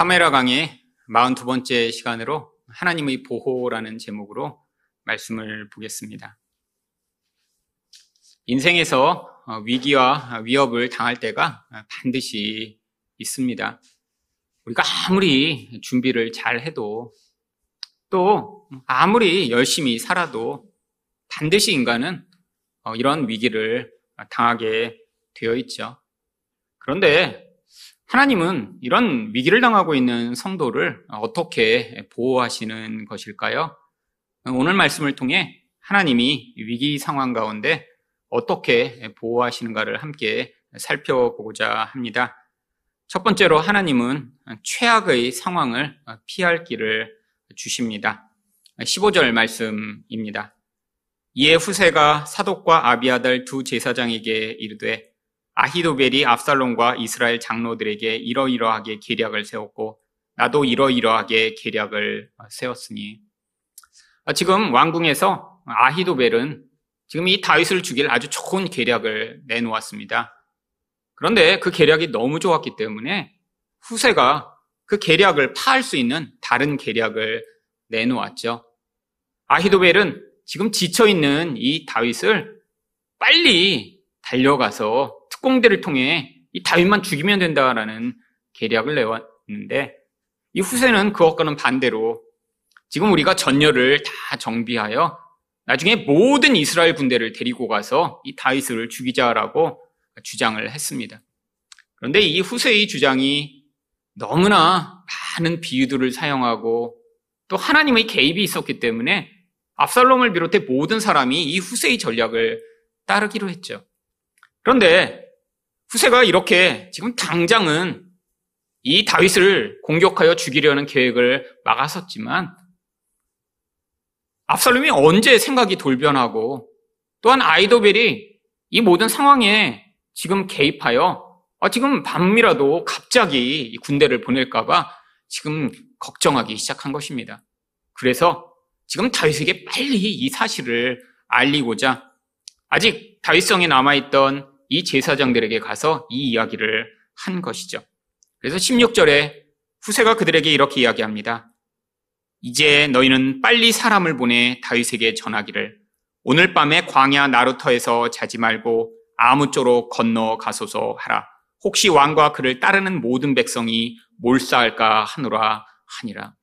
사메라 강의 42번째 시간으로 하나님의 보호라는 제목으로 말씀을 보겠습니다. 인생에서 위기와 위협을 당할 때가 반드시 있습니다. 우리가 아무리 준비를 잘 해도 또 아무리 열심히 살아도 반드시 인간은 이런 위기를 당하게 되어 있죠. 그런데 하나님은 이런 위기를 당하고 있는 성도를 어떻게 보호하시는 것일까요? 오늘 말씀을 통해 하나님이 위기 상황 가운데 어떻게 보호하시는가를 함께 살펴보고자 합니다. 첫 번째로 하나님은 최악의 상황을 피할 길을 주십니다. 15절 말씀입니다. 이에 후세가 사독과 아비아달 두 제사장에게 이르되 아히도벨이 압살롬과 이스라엘 장로들에게 이러이러하게 계략을 세웠고 나도 이러이러하게 계략을 세웠으니 아, 지금 왕궁에서 아히도벨은 지금 이 다윗을 죽일 아주 좋은 계략을 내놓았습니다. 그런데 그 계략이 너무 좋았기 때문에 후세가 그 계략을 파할 수 있는 다른 계략을 내놓았죠. 아히도벨은 지금 지쳐 있는 이 다윗을 빨리 달려가서 특공대를 통해 이 다윗만 죽이면 된다라는 계략을 내왔는데 이 후세는 그것과는 반대로 지금 우리가 전열을 다 정비하여 나중에 모든 이스라엘 군대를 데리고 가서 이 다윗을 죽이자라고 주장을 했습니다. 그런데 이 후세의 주장이 너무나 많은 비유들을 사용하고 또 하나님의 개입이 있었기 때문에 압살롬을 비롯해 모든 사람이 이 후세의 전략을 따르기로 했죠. 그런데 후세가 이렇게 지금 당장은 이 다윗을 공격하여 죽이려는 계획을 막았었지만 압살롬이 언제 생각이 돌변하고 또한 아이도벨이 이 모든 상황에 지금 개입하여 아, 지금 밤이라도 갑자기 군대를 보낼까봐 지금 걱정하기 시작한 것입니다. 그래서 지금 다윗에게 빨리 이 사실을 알리고자 아직 다윗성에 남아있던 이 제사장들에게 가서 이 이야기를 한 것이죠. 그래서 16절에 후세가 그들에게 이렇게 이야기합니다. 이제 너희는 빨리 사람을 보내 다윗에게 전하기를 오늘 밤에 광야 나루터에서 자지 말고 아무쪼록 건너 가소서 하라. 혹시 왕과 그를 따르는 모든 백성이 몰사할까 하노라 하니라.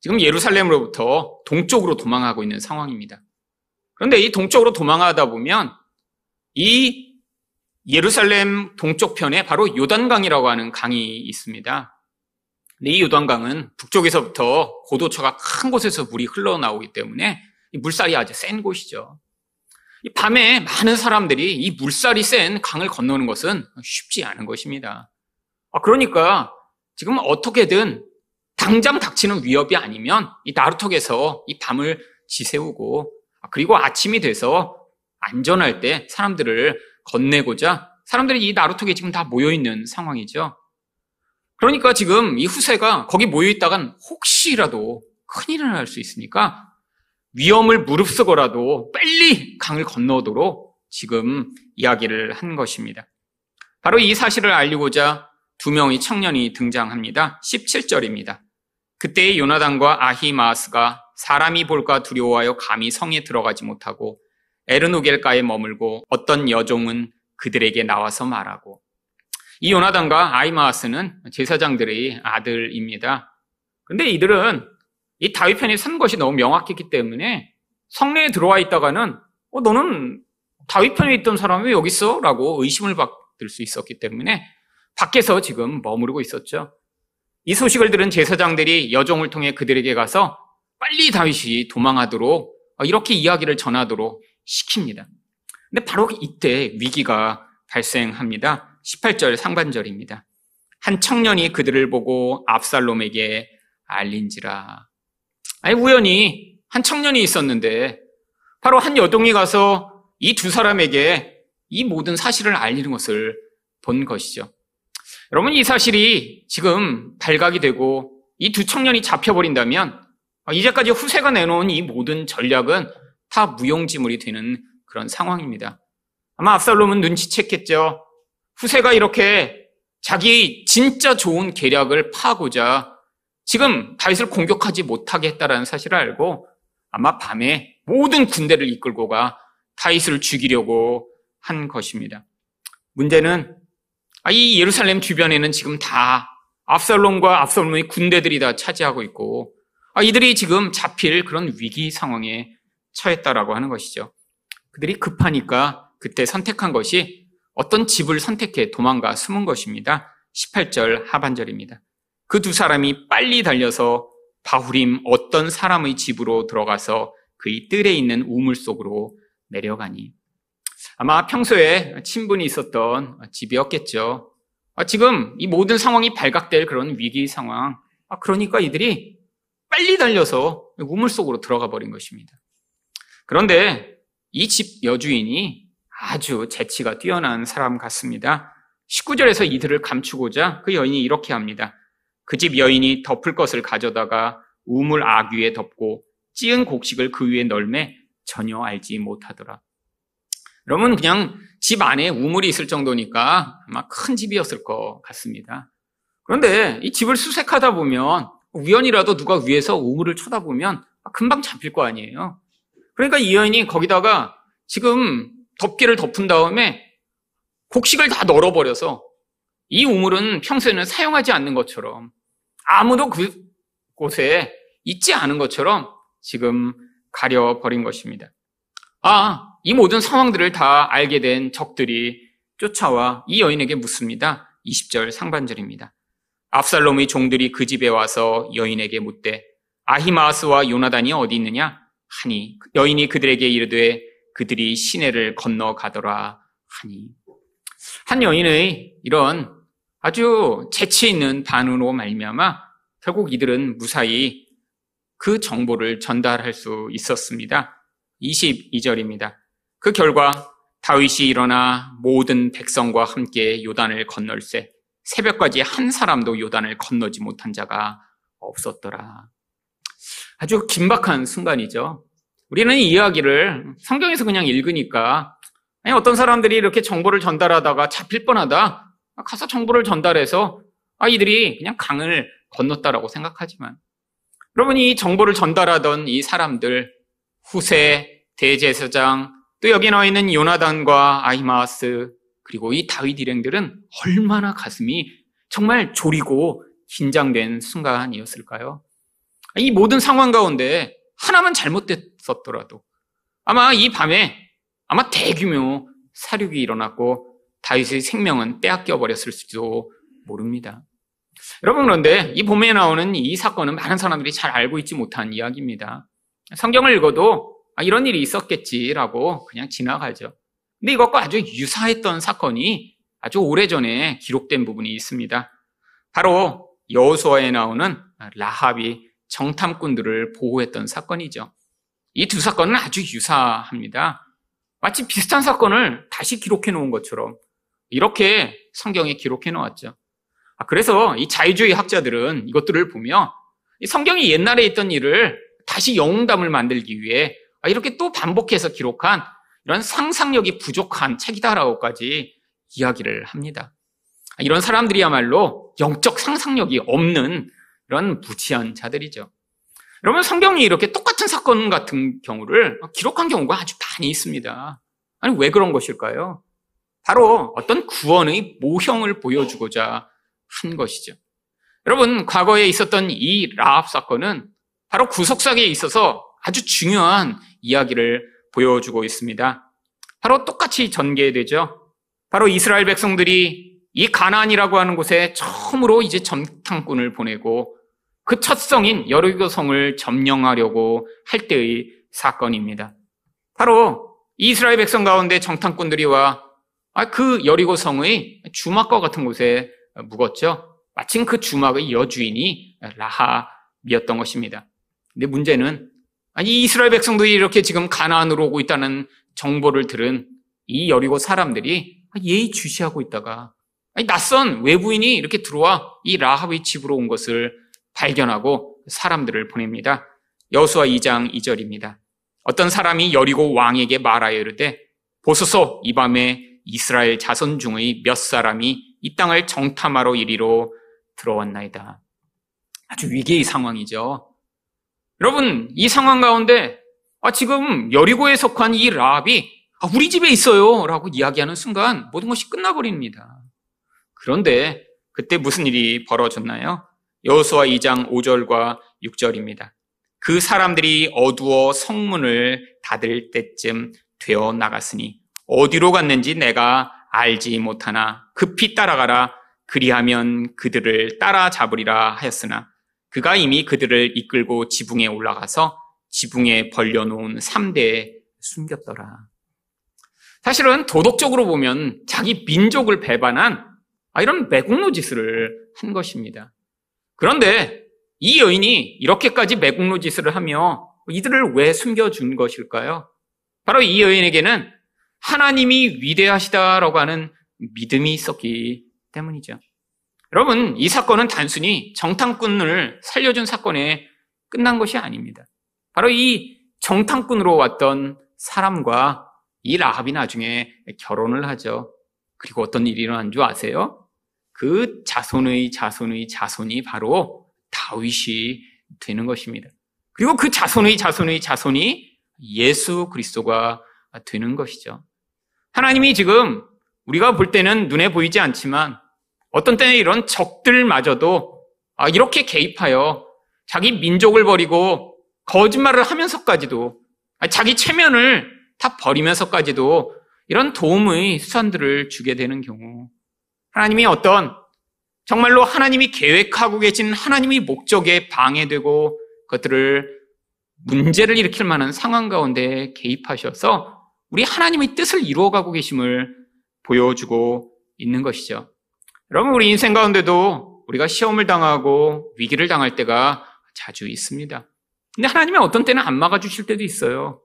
지금 예루살렘으로부터 동쪽으로 도망하고 있는 상황입니다. 그런데 이 동쪽으로 도망하다 보면 이 예루살렘 동쪽편에 바로 요단강이라고 하는 강이 있습니다. 이 요단강은 북쪽에서부터 고도처가 큰 곳에서 물이 흘러나오기 때문에 물살이 아주 센 곳이죠. 밤에 많은 사람들이 이 물살이 센 강을 건너는 것은 쉽지 않은 것입니다. 아, 그러니까 지금 어떻게든 당장 닥치는 위협이 아니면 이 나루턱에서 이 밤을 지새우고 아, 그리고 아침이 돼서 안전할 때 사람들을 건네고자 사람들이 이 나루톡에 지금 다 모여 있는 상황이죠. 그러니까 지금 이 후세가 거기 모여 있다간 혹시라도 큰일을 날 수 있으니까 위험을 무릅쓰고라도 빨리 강을 건너도록 지금 이야기를 한 것입니다. 바로 이 사실을 알리고자 두 명의 청년이 등장합니다. 17절입니다. 그때의 요나단과 아히마스가 사람이 볼까 두려워하여 감히 성에 들어가지 못하고 에르누겔가에 머물고 어떤 여종은 그들에게 나와서 말하고 이 요나단과 아이마스는 제사장들의 아들입니다. 근데 이들은 이 다윗 편이 선 것이 너무 명확했기 때문에 성내에 들어와 있다가는 어, 너는 다윗 편에 있던 사람이 왜 여기 있어? 라고 의심을 받을 수 있었기 때문에 밖에서 지금 머무르고 있었죠. 이 소식을 들은 제사장들이 여종을 통해 그들에게 가서 빨리 다윗이 도망하도록 이렇게 이야기를 전하도록 시킵니다. 근데 바로 이때 위기가 발생합니다. 18절 상반절입니다. 한 청년이 그들을 보고 압살롬에게 알린지라. 아니, 우연히 한 청년이 있었는데, 바로 한 여동이 가서 이 두 사람에게 이 모든 사실을 알리는 것을 본 것이죠. 여러분, 이 사실이 지금 발각이 되고 이 두 청년이 잡혀버린다면, 이제까지 후세가 내놓은 이 모든 전략은 다 무용지물이 되는 그런 상황입니다. 아마 압살롬은 눈치챘겠죠. 후세가 이렇게 자기 진짜 좋은 계략을 파고자 지금 다윗을 공격하지 못하게 했다라는 사실을 알고 아마 밤에 모든 군대를 이끌고 가 다윗을 죽이려고 한 것입니다. 문제는 아, 이 예루살렘 주변에는 지금 다 압살롬과 압살롬의 군대들이 다 차지하고 있고 아, 이들이 지금 잡힐 그런 위기 상황에 처했다라고 하는 것이죠. 그들이 급하니까 그때 선택한 것이 어떤 집을 선택해 도망가 숨은 것입니다. 18절 하반절입니다. 그 두 사람이 빨리 달려서 바후림 어떤 사람의 집으로 들어가서 그의 뜰에 있는 우물 속으로 내려가니 아마 평소에 친분이 있었던 집이었겠죠. 아, 지금 이 모든 상황이 발각될 그런 위기 상황. 아, 그러니까 이들이 빨리 달려서 우물 속으로 들어가 버린 것입니다. 그런데 이 집 여주인이 아주 재치가 뛰어난 사람 같습니다. 19절에서 이들을 감추고자 그 여인이 이렇게 합니다. 그 집 여인이 덮을 것을 가져다가 우물 악 위에 덮고 찌은 곡식을 그 위에 널매 전혀 알지 못하더라. 여러분 그냥 집 안에 우물이 있을 정도니까 아마 큰 집이었을 것 같습니다. 그런데 이 집을 수색하다 보면 우연이라도 누가 위에서 우물을 쳐다보면 금방 잡힐 거 아니에요. 그러니까 이 여인이 거기다가 지금 덮개를 덮은 다음에 곡식을 다 널어버려서 이 우물은 평소에는 사용하지 않는 것처럼 아무도 그 곳에 있지 않은 것처럼 지금 가려버린 것입니다. 아, 이 모든 상황들을 다 알게 된 적들이 쫓아와 이 여인에게 묻습니다. 20절 상반절입니다. 압살롬의 종들이 그 집에 와서 여인에게 묻되 아히마스와 요나단이 어디 있느냐 하니 여인이 그들에게 이르되 그들이 시내를 건너가더라 하니 한 여인의 이런 아주 재치 있는 반응으로 말미암아 결국 이들은 무사히 그 정보를 전달할 수 있었습니다. 22절입니다. 그 결과 다윗이 일어나 모든 백성과 함께 요단을 건널세 새벽까지 한 사람도 요단을 건너지 못한 자가 없었더라. 아주 긴박한 순간이죠. 우리는 이 이야기를 성경에서 그냥 읽으니까 아니 어떤 사람들이 이렇게 정보를 전달하다가 잡힐 뻔하다 가서 정보를 전달해서 아 이들이 그냥 강을 건넜다라고 생각하지만 여러분 이 정보를 전달하던 이 사람들 후세 대제사장 또 여기 나와 있는 요나단과 아히마스 그리고 이 다윗 일행들은 얼마나 가슴이 정말 졸이고 긴장된 순간이었을까요? 이 모든 상황 가운데 하나만 잘못됐었더라도 아마 이 밤에 아마 대규모 사륙이 일어났고 다윗의 생명은 빼앗겨 버렸을 수도 모릅니다. 여러분 그런데 이 봄에 나오는 이 사건은 많은 사람들이 잘 알고 있지 못한 이야기입니다. 성경을 읽어도 아, 이런 일이 있었겠지라고 그냥 지나가죠. 근데 이것과 아주 유사했던 사건이 아주 오래전에 기록된 부분이 있습니다. 바로 여호수아에 나오는 라합이 정탐꾼들을 보호했던 사건이죠. 이 두 사건은 아주 유사합니다. 마치 비슷한 사건을 다시 기록해 놓은 것처럼 이렇게 성경에 기록해 놓았죠. 아, 그래서 이 자유주의 학자들은 이것들을 보며 성경이 옛날에 있던 일을 다시 영웅담을 만들기 위해 아, 이렇게 또 반복해서 기록한 이런 상상력이 부족한 책이다라고까지 이야기를 합니다. 아, 이런 사람들이야말로 영적 상상력이 없는 이런 무지한 자들이죠. 여러분 성경이 이렇게 똑같은 사건 같은 경우를 기록한 경우가 아주 많이 있습니다. 아니 왜 그런 것일까요? 바로 어떤 구원의 모형을 보여주고자 한 것이죠. 여러분 과거에 있었던 이 라합 사건은 바로 구속사기에 있어서 아주 중요한 이야기를 보여주고 있습니다. 바로 똑같이 전개되죠. 바로 이스라엘 백성들이 이 가나안이라고 하는 곳에 처음으로 이제 전탕꾼을 보내고 그 첫성인 여리고성을 점령하려고 할 때의 사건입니다. 바로 이스라엘 백성 가운데 정탐꾼들이 와 그 여리고성의 주막과 같은 곳에 묵었죠. 마침 그 주막의 여주인이 라합이었던 것입니다. 근데 문제는 아니 이스라엘 백성들이 이렇게 지금 가나안으로 오고 있다는 정보를 들은 이 여리고 사람들이 예의 주시하고 있다가 아니 낯선 외부인이 이렇게 들어와 이 라합의 집으로 온 것을 발견하고 사람들을 보냅니다. 여수와 2장 2절입니다. 어떤 사람이 여리고 왕에게 말하여 이르되 보소서 이 밤에 이스라엘 자손 중의 몇 사람이 이 땅을 정탐하러 이리로 들어왔나이다. 아주 위기의 상황이죠. 여러분, 이 상황 가운데 아, 지금 여리고에 속한 이 라합이 아, 우리 집에 있어요. 라고 이야기하는 순간 모든 것이 끝나버립니다. 그런데 그때 무슨 일이 벌어졌나요? 여호수아 2장 5절과 6절입니다. 그 사람들이 어두워 성문을 닫을 때쯤 되어 나갔으니 어디로 갔는지 내가 알지 못하나 급히 따라가라 그리하면 그들을 따라잡으리라 하였으나 그가 이미 그들을 이끌고 지붕에 올라가서 지붕에 벌려놓은 3대에 숨겼더라. 사실은 도덕적으로 보면 자기 민족을 배반한 아, 이런 매국노 짓을 한 것입니다. 그런데 이 여인이 이렇게까지 매국노 짓을 하며 이들을 왜 숨겨준 것일까요? 바로 이 여인에게는 하나님이 위대하시다라고 하는 믿음이 있었기 때문이죠. 여러분, 이 사건은 단순히 정탐꾼을 살려준 사건에 끝난 것이 아닙니다. 바로 이 정탐꾼으로 왔던 사람과 이 라합이 나중에 결혼을 하죠. 그리고 어떤 일이 일어난 줄 아세요? 그 자손의 자손의 자손이 바로 다윗이 되는 것입니다. 그리고 그 자손의 자손의 자손이 예수 그리스도가 되는 것이죠. 하나님이 지금 우리가 볼 때는 눈에 보이지 않지만 어떤 때는 이런 적들마저도 아, 이렇게 개입하여 자기 민족을 버리고 거짓말을 하면서까지도 자기 체면을 다 버리면서까지도 이런 도움의 수단들을 주게 되는 경우 하나님이 어떤 정말로 하나님이 계획하고 계신 하나님의 목적에 방해되고 그것들을 문제를 일으킬 만한 상황 가운데 개입하셔서 우리 하나님의 뜻을 이루어가고 계심을 보여주고 있는 것이죠. 여러분, 우리 인생 가운데도 우리가 시험을 당하고 위기를 당할 때가 자주 있습니다. 근데 하나님이 어떤 때는 안 막아주실 때도 있어요.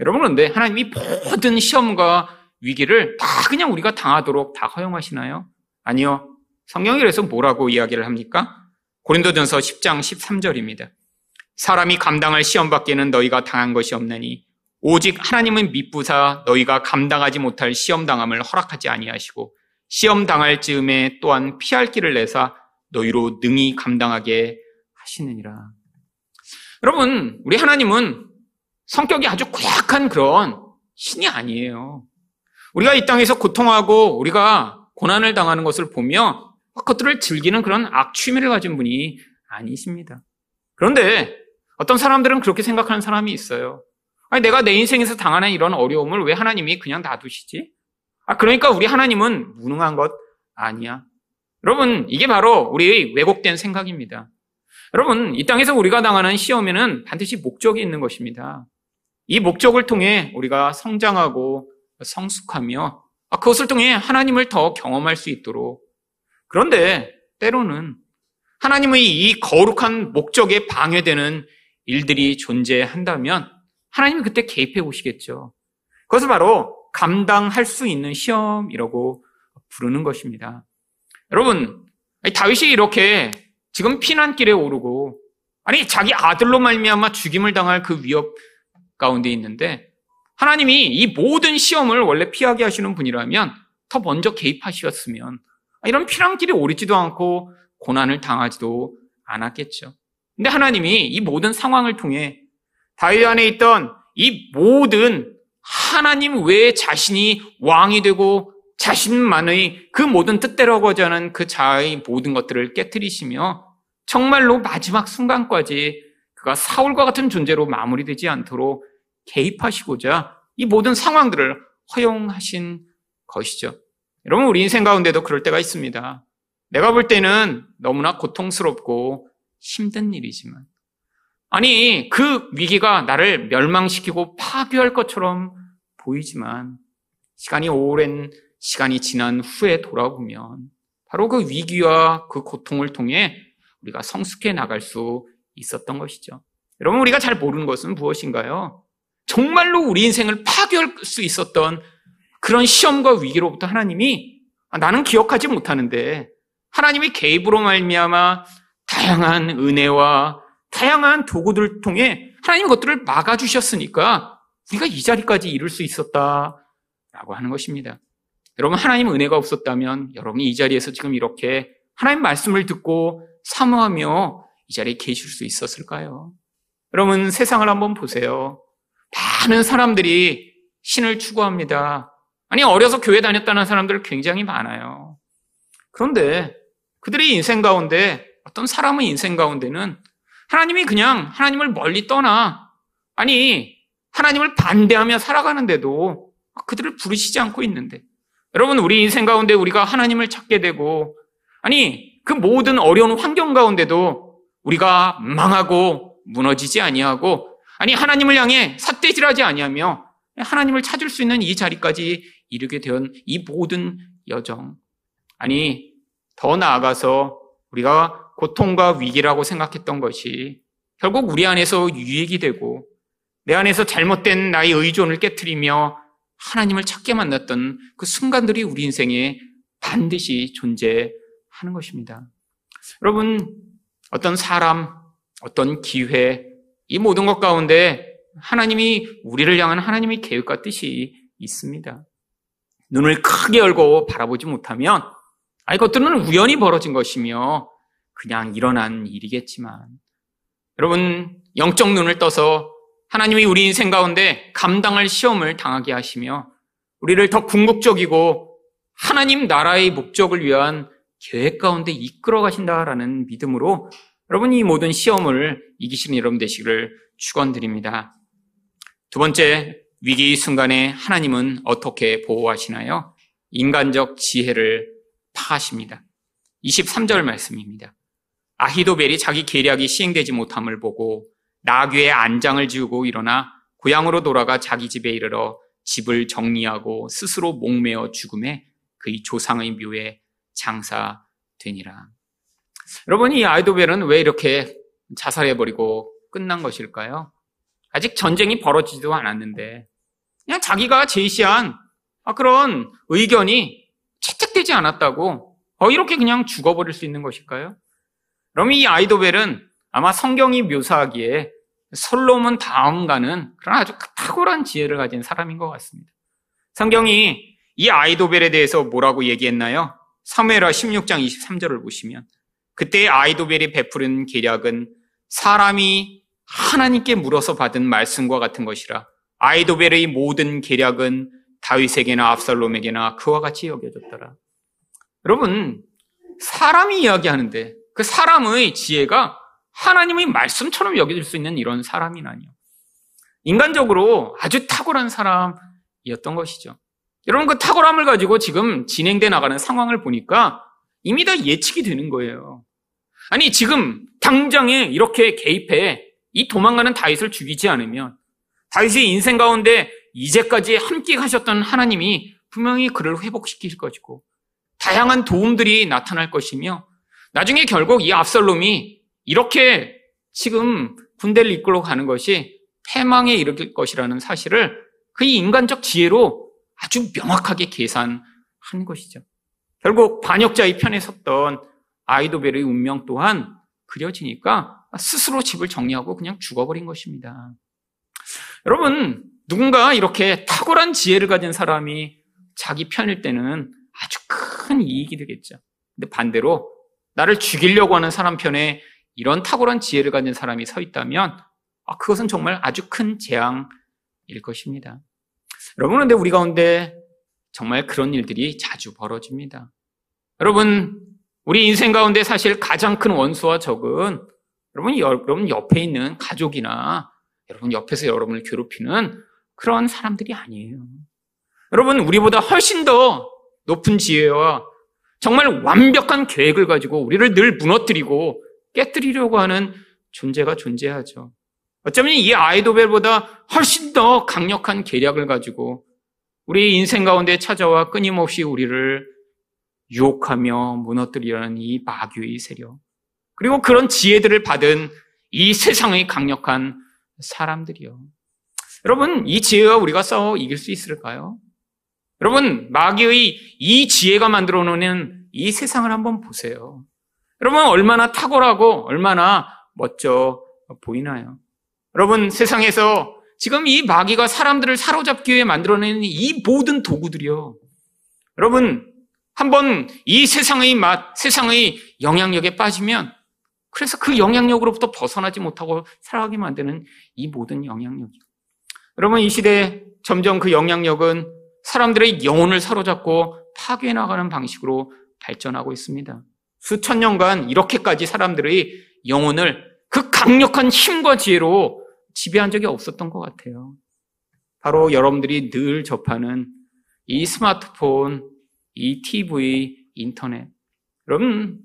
여러분, 그런데 하나님이 모든 시험과 위기를 다 그냥 우리가 당하도록 다 허용하시나요? 아니요. 성경이 그래서 뭐라고 이야기를 합니까? 고린도전서 10장 13절입니다. 사람이 감당할 시험 밖에는 너희가 당한 것이 없나니 오직 하나님은 미부사 너희가 감당하지 못할 시험 당함을 허락하지 아니하시고 시험 당할 즈음에 또한 피할 길을 내사 너희로 능히 감당하게 하시느니라. 여러분, 우리 하나님은 성격이 아주 고약한 그런 신이 아니에요. 우리가 이 땅에서 고통하고 우리가 고난을 당하는 것을 보며 그것들을 즐기는 그런 악취미를 가진 분이 아니십니다. 그런데 어떤 사람들은 그렇게 생각하는 사람이 있어요. 아니, 내가 내 인생에서 당하는 이런 어려움을 왜 하나님이 그냥 놔두시지? 아, 그러니까 우리 하나님은 무능한 것 아니야. 여러분, 이게 바로 우리의 왜곡된 생각입니다. 여러분, 이 땅에서 우리가 당하는 시험에는 반드시 목적이 있는 것입니다. 이 목적을 통해 우리가 성장하고 성숙하며 아, 그것을 통해 하나님을 더 경험할 수 있도록 그런데 때로는 하나님의 이 거룩한 목적에 방해되는 일들이 존재한다면 하나님이 그때 개입해 보시겠죠. 그것을 바로 감당할 수 있는 시험이라고 부르는 것입니다. 여러분, 다윗이 이렇게 지금 피난길에 오르고 아니 자기 아들로 말미암아 죽임을 당할 그 위협 가운데 있는데 하나님이 이 모든 시험을 원래 피하게 하시는 분이라면 더 먼저 개입하셨으면 이런 피랑길에 오르지도 않고 고난을 당하지도 않았겠죠. 근데 하나님이 이 모든 상황을 통해 다윗 안에 있던 이 모든 하나님 외에 자신이 왕이 되고 자신만의 그 모든 뜻대로 하는 그 자아의 모든 것들을 깨뜨리시며 정말로 마지막 순간까지 그가 사울과 같은 존재로 마무리되지 않도록 개입하시고자 이 모든 상황들을 허용하신 것이죠. 여러분, 우리 인생 가운데도 그럴 때가 있습니다. 내가 볼 때는 너무나 고통스럽고 힘든 일이지만, 아니, 그 위기가 나를 멸망시키고 파괴할 것처럼 보이지만, 시간이 오랜 시간이 지난 후에 돌아보면, 바로 그 위기와 그 고통을 통해 우리가 성숙해 나갈 수 있었던 것이죠. 여러분, 우리가 잘 모르는 것은 무엇인가요? 정말로 우리 인생을 파괴할 수 있었던 그런 시험과 위기로부터 하나님이 아, 나는 기억하지 못하는데 하나님의 개입으로 말미암아 다양한 은혜와 다양한 도구들을 통해 하나님 것들을 막아 주셨으니까 우리가 이 자리까지 이룰 수 있었다라고 하는 것입니다. 여러분 하나님 은혜가 없었다면 여러분이 이 자리에서 지금 이렇게 하나님 말씀을 듣고 사모하며 이 자리에 계실 수 있었을까요? 여러분 세상을 한번 보세요. 많은 사람들이 신을 추구합니다. 아니 어려서 교회 다녔다는 사람들 굉장히 많아요. 그런데 그들의 인생 가운데 어떤 사람의 인생 가운데는 하나님이 그냥 하나님을 멀리 떠나 아니 하나님을 반대하며 살아가는데도 그들을 부르시지 않고 있는데 여러분 우리 인생 가운데 우리가 하나님을 찾게 되고 아니 그 모든 어려운 환경 가운데도 우리가 망하고 무너지지 아니하고 아니 하나님을 향해 삿대질하지 아니하며 하나님을 찾을 수 있는 이 자리까지 이르게 된 이 모든 여정 아니 더 나아가서 우리가 고통과 위기라고 생각했던 것이 결국 우리 안에서 유익이 되고 내 안에서 잘못된 나의 의존을 깨뜨리며 하나님을 찾게 만났던 그 순간들이 우리 인생에 반드시 존재하는 것입니다. 여러분, 어떤 사람, 어떤 기회, 이 모든 것 가운데 하나님이 우리를 향한 하나님의 계획과 뜻이 있습니다. 눈을 크게 열고 바라보지 못하면 아, 이것들은 우연히 벌어진 것이며 그냥 일어난 일이겠지만 여러분 영적 눈을 떠서 하나님이 우리 인생 가운데 감당할 시험을 당하게 하시며 우리를 더 궁극적이고 하나님 나라의 목적을 위한 계획 가운데 이끌어 가신다라는 믿음으로 여러분 이 모든 시험을 이기시는 여러분 되시기를 축원드립니다. 두 번째 위기 순간에 하나님은 어떻게 보호하시나요? 인간적 지혜를 파하십니다. 23절 말씀입니다. 아히도벨이 자기 계략이 시행되지 못함을 보고 나귀의 안장을 지우고 일어나 고향으로 돌아가 자기 집에 이르러 집을 정리하고 스스로 목매어 죽음에 그의 조상의 묘에 장사되니라. 여러분, 이 아이도벨은 왜 이렇게 자살해버리고 끝난 것일까요? 아직 전쟁이 벌어지지도 않았는데, 그냥 자기가 제시한 그런 의견이 채택되지 않았다고, 어, 이렇게 그냥 죽어버릴 수 있는 것일까요? 그럼 이 아이도벨은 아마 성경이 묘사하기에 솔로몬 다음가는 그런 아주 탁월한 지혜를 가진 사람인 것 같습니다. 성경이 이 아이도벨에 대해서 뭐라고 얘기했나요? 사무엘하 16장 23절을 보시면 그때 아이도벨이 베푸른 계략은 사람이 하나님께 물어서 받은 말씀과 같은 것이라 아이도벨의 모든 계략은 다윗에게나 압살롬에게나 그와 같이 여겨졌더라. 여러분 사람이 이야기하는데 그 사람의 지혜가 하나님의 말씀처럼 여겨질 수 있는 이런 사람이라니요. 인간적으로 아주 탁월한 사람이었던 것이죠. 여러분 그 탁월함을 가지고 지금 진행돼 나가는 상황을 보니까 이미 다 예측이 되는 거예요. 아니 지금 당장에 이렇게 개입해 이 도망가는 다윗을 죽이지 않으면 다윗의 인생 가운데 이제까지 함께 가셨던 하나님이 분명히 그를 회복시킬 것이고 다양한 도움들이 나타날 것이며 나중에 결국 이 압살롬이 이렇게 지금 군대를 이끌어 가는 것이 패망에 이르길 것이라는 사실을 그의 인간적 지혜로 아주 명확하게 계산한 것이죠. 결국 반역자의 편에 섰던 아이도벨의 운명 또한 그려지니까 스스로 집을 정리하고 그냥 죽어버린 것입니다. 여러분, 누군가 이렇게 탁월한 지혜를 가진 사람이 자기 편일 때는 아주 큰 이익이 되겠죠. 근데 반대로 나를 죽이려고 하는 사람 편에 이런 탁월한 지혜를 가진 사람이 서 있다면 아, 그것은 정말 아주 큰 재앙일 것입니다. 여러분, 그런데 우리 가운데 정말 그런 일들이 자주 벌어집니다. 여러분, 우리 인생 가운데 사실 가장 큰 원수와 적은 여러분, 여러분 옆에 있는 가족이나 여러분 옆에서 여러분을 괴롭히는 그런 사람들이 아니에요. 여러분, 우리보다 훨씬 더 높은 지혜와 정말 완벽한 계획을 가지고 우리를 늘 무너뜨리고 깨뜨리려고 하는 존재가 존재하죠. 어쩌면 이 아이도벨보다 훨씬 더 강력한 계략을 가지고 우리 인생 가운데 찾아와 끊임없이 우리를 유혹하며 무너뜨리려는 이 마귀의 세력. 그리고 그런 지혜들을 받은 이 세상의 강력한 사람들이요. 여러분, 이 지혜와 우리가 싸워 이길 수 있을까요? 여러분, 마귀의 이 지혜가 만들어 놓는 이 세상을 한번 보세요. 여러분, 얼마나 탁월하고 얼마나 멋져 보이나요? 여러분, 세상에서 지금 이 마귀가 사람들을 사로잡기 위해 만들어낸 이 모든 도구들이요. 여러분, 한번 이 세상의 맛, 세상의 영향력에 빠지면 그래서 그 영향력으로부터 벗어나지 못하고 살아가게 만드는 이 모든 영향력이. 여러분, 이 시대에 점점 그 영향력은 사람들의 영혼을 사로잡고 파괴해 나가는 방식으로 발전하고 있습니다. 수천 년간 이렇게까지 사람들의 영혼을 그 강력한 힘과 지혜로 지배한 적이 없었던 것 같아요. 바로 여러분들이 늘 접하는 이 스마트폰, 이 TV, 인터넷. 여러분,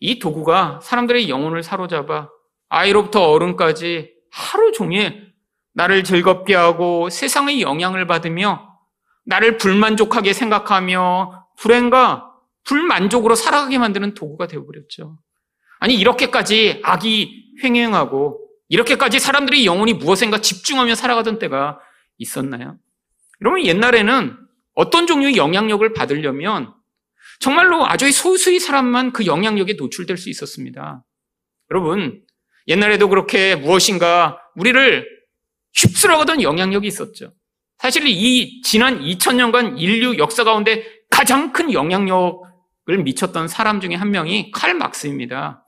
이 도구가 사람들의 영혼을 사로잡아 아이로부터 어른까지 하루 종일 나를 즐겁게 하고 세상의 영향을 받으며 나를 불만족하게 생각하며 불행과 불만족으로 살아가게 만드는 도구가 되어버렸죠. 아니, 이렇게까지 악이 횡행하고 이렇게까지 사람들이 영혼이 무엇인가 집중하며 살아가던 때가 있었나요? 여러분, 옛날에는 어떤 종류의 영향력을 받으려면 정말로 아주 소수의 사람만 그 영향력에 노출될 수 있었습니다. 여러분, 옛날에도 그렇게 무엇인가 우리를 휩쓸어가던 영향력이 있었죠. 사실 이 지난 2000년간 인류 역사 가운데 가장 큰 영향력을 미쳤던 사람 중에 한 명이 칼 막스입니다.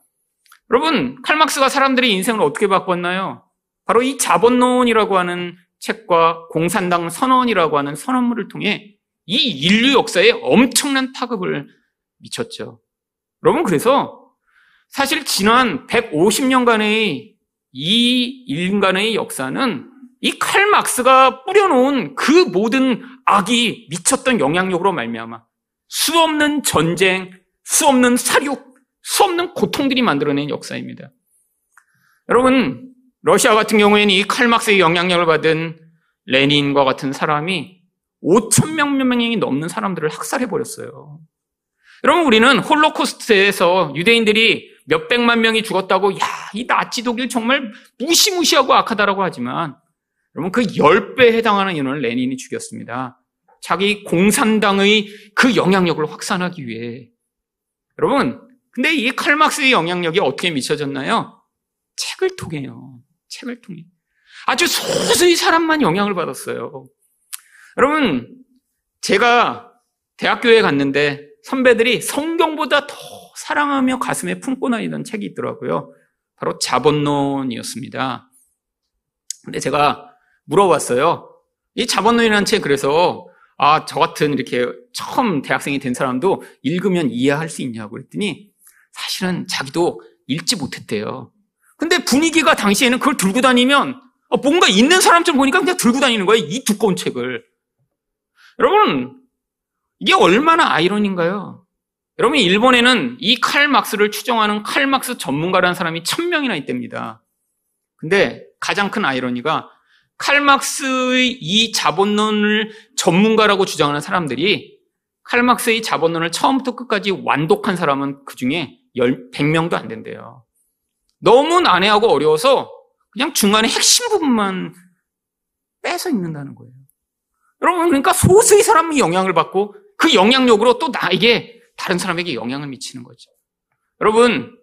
여러분, 칼 막스가 사람들의 인생을 어떻게 바꿨나요? 바로 이 자본론이라고 하는 책과 공산당 선언이라고 하는 선언물을 통해 이 인류 역사에 엄청난 파급을 미쳤죠. 여러분, 그래서 사실 지난 150년간의 이 인간의 역사는 이 칼 막스가 뿌려놓은 그 모든 악이 미쳤던 영향력으로 말미암아 수없는 전쟁, 수없는 사륙, 수없는 고통들이 만들어낸 역사입니다. 여러분, 러시아 같은 경우에는 이 칼막스의 영향력을 받은 레닌과 같은 사람이 5천 명 명이 넘는 사람들을 학살해 버렸어요. 여러분 우리는 홀로코스트에서 유대인들이 몇 백만 명이 죽었다고 야, 이 나치 독일 정말 무시무시하고 악하다라고 하지만 여러분 그 10배에 해당하는 인원을 레닌이 죽였습니다. 자기 공산당의 그 영향력을 확산하기 위해. 여러분, 근데 이 칼막스의 영향력이 어떻게 미쳐졌나요? 책을 통해요. 책을 통해. 아주 소수의 사람만 영향을 받았어요. 여러분, 제가 대학교에 갔는데 선배들이 성경보다 더 사랑하며 가슴에 품고 다니던 책이 있더라고요. 바로 자본론이었습니다. 근데 제가 물어봤어요. 이 자본론이라는 책 그래서 아, 저 같은 이렇게 처음 대학생이 된 사람도 읽으면 이해할 수 있냐고 그랬더니 사실은 자기도 읽지 못했대요. 근데 분위기가 당시에는 그걸 들고 다니면 어, 뭔가 있는 사람처럼 보니까 그냥 들고 다니는 거예요. 이 두꺼운 책을. 여러분, 이게 얼마나 아이러니인가요? 여러분, 일본에는 이 칼 막스를 추정하는 칼 막스 전문가라는 사람이 천 명이나 있답니다. 근데 가장 큰 아이러니가 칼 막스의 이 자본론을 전문가라고 주장하는 사람들이 칼 막스의 자본론을 처음부터 끝까지 완독한 사람은 그 중에 100명도 안 된대요. 너무 난해하고 어려워서 그냥 중간에 핵심 부분만 빼서 읽는다는 거예요. 여러분, 그러니까 소수의 사람이 영향을 받고 그 영향력으로 또 나에게 다른 사람에게 영향을 미치는 거죠. 여러분,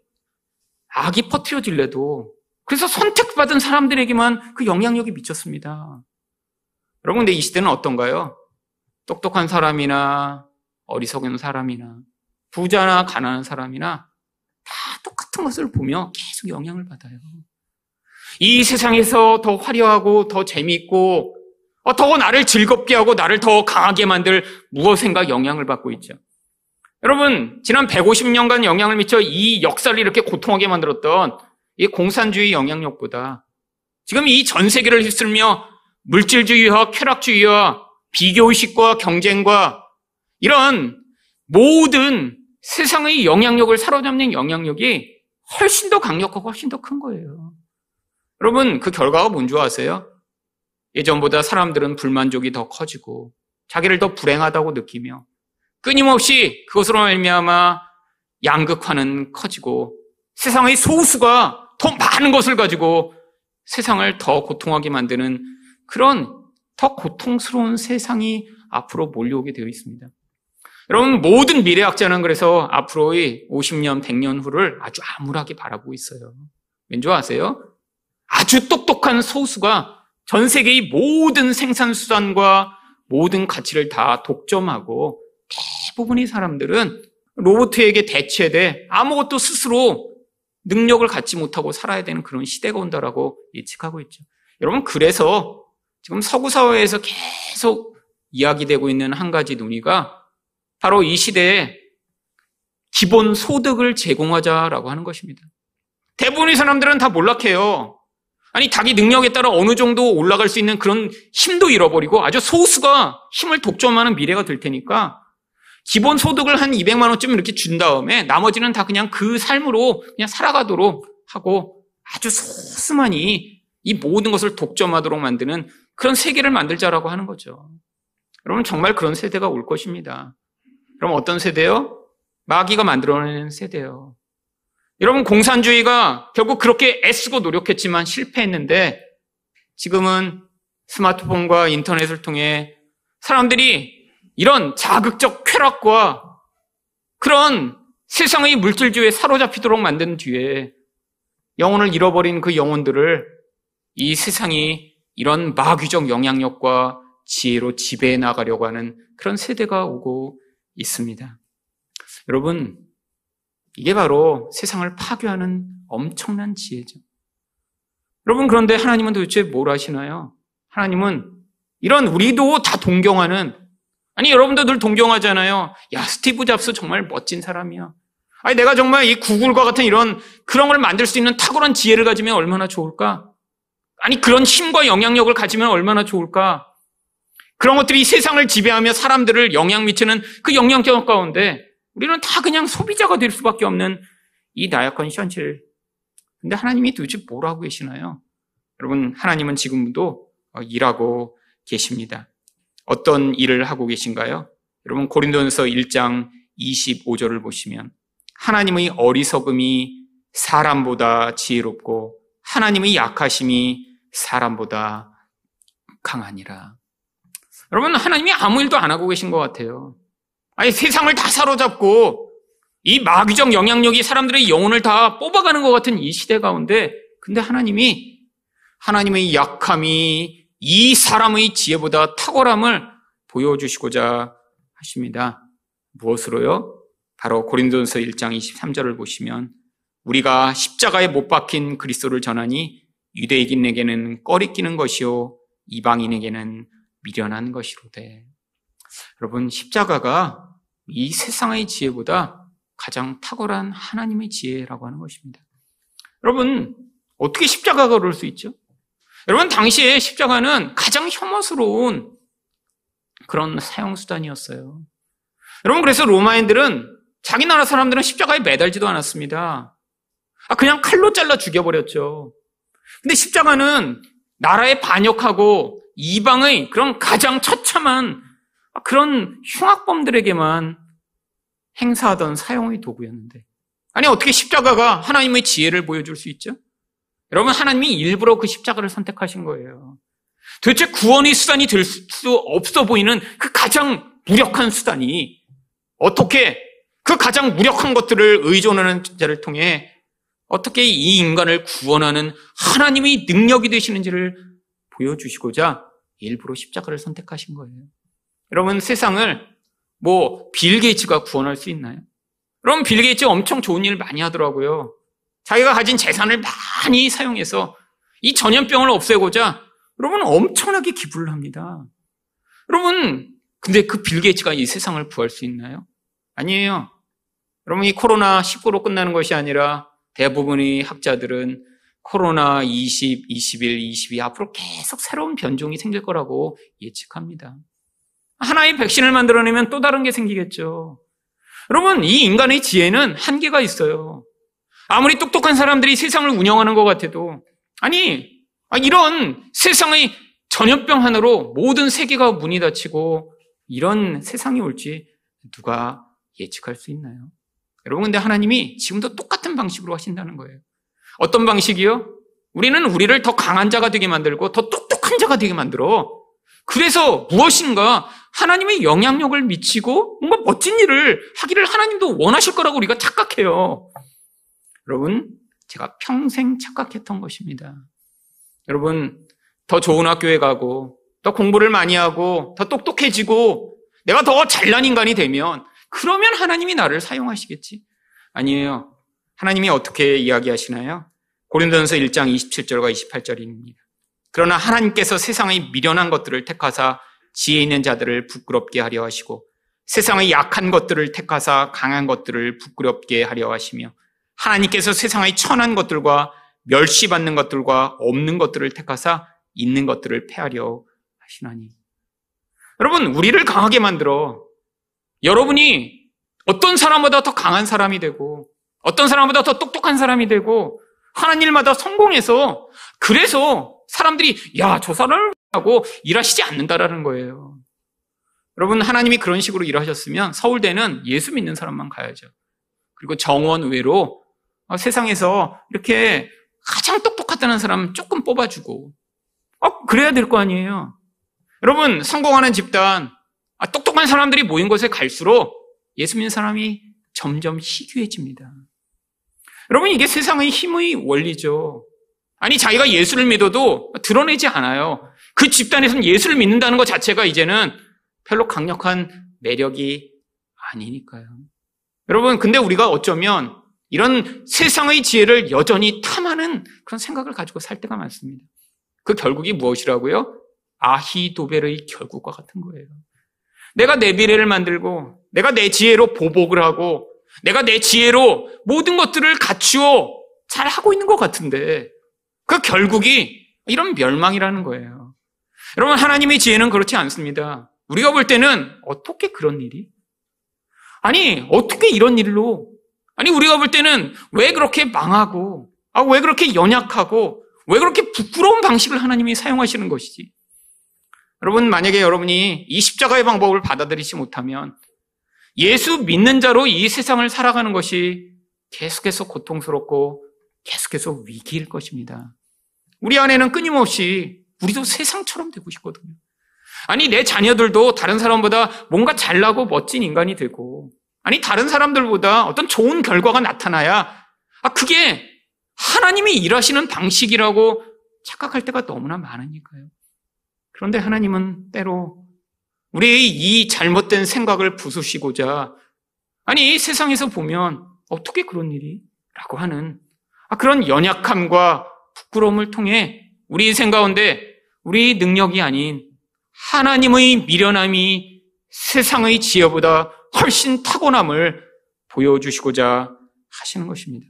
악이 퍼트려질래도 그래서 선택받은 사람들에게만 그 영향력이 미쳤습니다. 여러분, 근데 이 시대는 어떤가요? 똑똑한 사람이나 어리석은 사람이나 부자나 가난한 사람이나 다 똑같은 것을 보며 계속 영향을 받아요. 이 세상에서 더 화려하고 더 재미있고 어, 더 나를 즐겁게 하고 나를 더 강하게 만들 무엇인가 영향을 받고 있죠. 여러분, 지난 150년간 영향을 미쳐 이 역사를 이렇게 고통하게 만들었던 이 공산주의 영향력보다 지금 이 전 세계를 휩쓸며 물질주의와 쾌락주의와 비교의식과 경쟁과 이런 모든 세상의 영향력을 사로잡는 영향력이 훨씬 더 강력하고 훨씬 더 큰 거예요. 여러분, 그 결과가 뭔지 아세요? 예전보다 사람들은 불만족이 더 커지고 자기를 더 불행하다고 느끼며 끊임없이 그것으로 말미암아 양극화는 커지고 세상의 소수가 더 많은 것을 가지고 세상을 더 고통하게 만드는 그런 더 고통스러운 세상이 앞으로 몰려오게 되어 있습니다. 여러분, 모든 미래학자는 그래서 앞으로의 50년, 100년 후를 아주 암울하게 바라보고 있어요. 왠지 아세요? 아주 똑똑한 소수가 전 세계의 모든 생산수단과 모든 가치를 다 독점하고 대부분의 사람들은 로봇에게 대체돼 아무것도 스스로 능력을 갖지 못하고 살아야 되는 그런 시대가 온다라고 예측하고 있죠. 여러분, 그래서 지금 서구 사회에서 계속 이야기되고 있는 한 가지 논의가 바로 이 시대에 기본 소득을 제공하자라고 하는 것입니다. 대부분의 사람들은 다 몰락해요. 아니, 자기 능력에 따라 어느 정도 올라갈 수 있는 그런 힘도 잃어버리고 아주 소수가 힘을 독점하는 미래가 될 테니까 기본 소득을 한 200만 원쯤 이렇게 준 다음에 나머지는 다 그냥 그 삶으로 그냥 살아가도록 하고 아주 소수만이 이 모든 것을 독점하도록 만드는 그런 세계를 만들자라고 하는 거죠. 여러분 정말 그런 세대가 올 것입니다. 그럼 어떤 세대요? 마귀가 만들어내는 세대요. 여러분, 공산주의가 결국 그렇게 애쓰고 노력했지만 실패했는데 지금은 스마트폰과 인터넷을 통해 사람들이 이런 자극적 쾌락과 그런 세상의 물질주의에 사로잡히도록 만든 뒤에 영혼을 잃어버린 그 영혼들을 이 세상이 이런 마귀적 영향력과 지혜로 지배해 나가려고 하는 그런 세대가 오고 있습니다. 여러분, 이게 바로 세상을 파괴하는 엄청난 지혜죠. 여러분, 그런데 하나님은 도대체 뭘 하시나요? 하나님은 이런 우리도 다 동경하는, 아니, 여러분도 늘 동경하잖아요. 야, 스티브 잡스 정말 멋진 사람이야. 아니, 내가 정말 이 구글과 같은 이런 그런 걸 만들 수 있는 탁월한 지혜를 가지면 얼마나 좋을까? 아니, 그런 힘과 영향력을 가지면 얼마나 좋을까? 그런 것들이 세상을 지배하며 사람들을 영향 미치는 그 영향력 가운데 우리는 다 그냥 소비자가 될 수밖에 없는 이 나약한 현실. 근데 하나님이 도대체 뭘 하고 계시나요? 여러분, 하나님은 지금도 어, 일하고 계십니다. 어떤 일을 하고 계신가요? 여러분, 고린도전서 1장 25절을 보시면 하나님의 어리석음이 사람보다 지혜롭고 하나님의 약하심이 사람보다 강하니라. 여러분, 하나님이 아무 일도 안 하고 계신 것 같아요. 아니, 세상을 다 사로잡고 이 마귀적 영향력이 사람들의 영혼을 다 뽑아가는 것 같은 이 시대 가운데 근데 하나님이 하나님의 약함이 이 사람의 지혜보다 탁월함을 보여주시고자 하십니다. 무엇으로요? 바로 고린도전서 1장 23절을 보시면 우리가 십자가에 못 박힌 그리스도를 전하니 유대인에게는 꺼리 끼는 것이요 이방인에게는 미련한 것이로되 여러분, 십자가가 이 세상의 지혜보다 가장 탁월한 하나님의 지혜라고 하는 것입니다. 여러분, 어떻게 십자가가 그럴 수 있죠? 여러분, 당시에 십자가는 가장 혐오스러운 그런 사용수단이었어요. 여러분, 그래서 로마인들은 자기 나라 사람들은 십자가에 매달지도 않았습니다. 아, 그냥 칼로 잘라 죽여버렸죠. 근데 십자가는 나라에 반역하고 이방의 그런 가장 처참한 그런 흉악범들에게만 행사하던 사용의 도구였는데. 아니, 어떻게 십자가가 하나님의 지혜를 보여줄 수 있죠? 여러분, 하나님이 일부러 그 십자가를 선택하신 거예요. 도대체 구원의 수단이 될 수 없어 보이는 그 가장 무력한 수단이 어떻게 그 가장 무력한 것들을 의존하는 자를 통해 어떻게 이 인간을 구원하는 하나님의 능력이 되시는지를 보여주시고자 일부러 십자가를 선택하신 거예요. 여러분 세상을 뭐 빌 게이츠가 구원할 수 있나요? 여러분 빌 게이츠 엄청 좋은 일 많이 하더라고요. 자기가 가진 재산을 많이 사용해서 이 전염병을 없애고자 여러분 엄청나게 기부를 합니다. 여러분 근데 그 빌 게이츠가 이 세상을 구할 수 있나요? 아니에요. 여러분 이 코로나 19로 끝나는 것이 아니라 대부분의 학자들은 코로나 20, 21, 22 앞으로 계속 새로운 변종이 생길 거라고 예측합니다. 하나의 백신을 만들어내면 또 다른 게 생기겠죠. 여러분, 이 인간의 지혜는 한계가 있어요. 아무리 똑똑한 사람들이 세상을 운영하는 것 같아도, 아니, 아, 이런 세상의 전염병 하나로 모든 세계가 문이 닫히고 이런 세상이 올지 누가 예측할 수 있나요? 여러분, 근데 하나님이 지금도 똑같은 방식으로 하신다는 거예요. 어떤 방식이요? 우리는 우리를 더 강한 자가 되게 만들고 더 똑똑한 자가 되게 만들어. 그래서 무엇인가 하나님의 영향력을 미치고 뭔가 멋진 일을 하기를 하나님도 원하실 거라고 우리가 착각해요. 여러분, 제가 평생 착각했던 것입니다. 여러분, 더 좋은 학교에 가고, 더 공부를 많이 하고, 더 똑똑해지고, 내가 더 잘난 인간이 되면 그러면 하나님이 나를 사용하시겠지. 아니에요. 하나님이 어떻게 이야기하시나요? 고린도전서 1장 27절과 28절입니다. 그러나 하나님께서 세상의 미련한 것들을 택하사 지혜 있는 자들을 부끄럽게 하려 하시고 세상의 약한 것들을 택하사 강한 것들을 부끄럽게 하려 하시며 하나님께서 세상의 천한 것들과 멸시받는 것들과 없는 것들을 택하사 있는 것들을 패하려 하시나니. 여러분, 우리를 강하게 만들어 여러분이 어떤 사람보다 더 강한 사람이 되고 어떤 사람보다 더 똑똑한 사람이 되고 하는 일마다 성공해서 그래서 사람들이 야, 저 사람을 하고 일하시지 않는다라는 거예요. 여러분, 하나님이 그런 식으로 일하셨으면 서울대는 예수 믿는 사람만 가야죠. 그리고 정원 외로 세상에서 이렇게 가장 똑똑하다는 사람 조금 뽑아주고, 어, 그래야 될 거 아니에요. 여러분, 성공하는 집단, 아, 똑똑한 사람들이 모인 곳에 갈수록 예수 믿는 사람이 점점 희귀해집니다. 여러분, 이게 세상의 힘의 원리죠. 아니, 자기가 예수를 믿어도 드러내지 않아요. 그 집단에서는 예수를 믿는다는 것 자체가 이제는 별로 강력한 매력이 아니니까요. 여러분, 근데 우리가 어쩌면 이런 세상의 지혜를 여전히 탐하는 그런 생각을 가지고 살 때가 많습니다. 그 결국이 무엇이라고요? 아히도벨의 결국과 같은 거예요. 내가 내 미래를 만들고, 내가 내 지혜로 보복을 하고, 내가 내 지혜로 모든 것들을 갖추어 잘 하고 있는 것 같은데, 그 결국이 이런 멸망이라는 거예요. 여러분, 하나님의 지혜는 그렇지 않습니다. 우리가 볼 때는 어떻게 그런 일이? 아니, 어떻게 이런 일로? 아니, 우리가 볼 때는 왜 그렇게 망하고, 아, 왜 그렇게 연약하고, 왜 그렇게 부끄러운 방식을 하나님이 사용하시는 것이지? 여러분, 만약에 여러분이 이 십자가의 방법을 받아들이지 못하면 예수 믿는 자로 이 세상을 살아가는 것이 계속해서 고통스럽고 계속해서 위기일 것입니다. 우리 안에는 끊임없이 우리도 세상처럼 되고 싶거든요. 아니, 내 자녀들도 다른 사람보다 뭔가 잘나고 멋진 인간이 되고, 아니, 다른 사람들보다 어떤 좋은 결과가 나타나야, 아, 그게 하나님이 일하시는 방식이라고 착각할 때가 너무나 많으니까요. 그런데 하나님은 때로 우리의 이 잘못된 생각을 부수시고자, 아니, 세상에서 보면 어떻게 그런 일이? 라고 하는 아, 그런 연약함과 부끄러움을 통해 우리 인생 가운데 우리 능력이 아닌 하나님의 미련함이 세상의 지혜보다 훨씬 타고남을 보여주시고자 하시는 것입니다.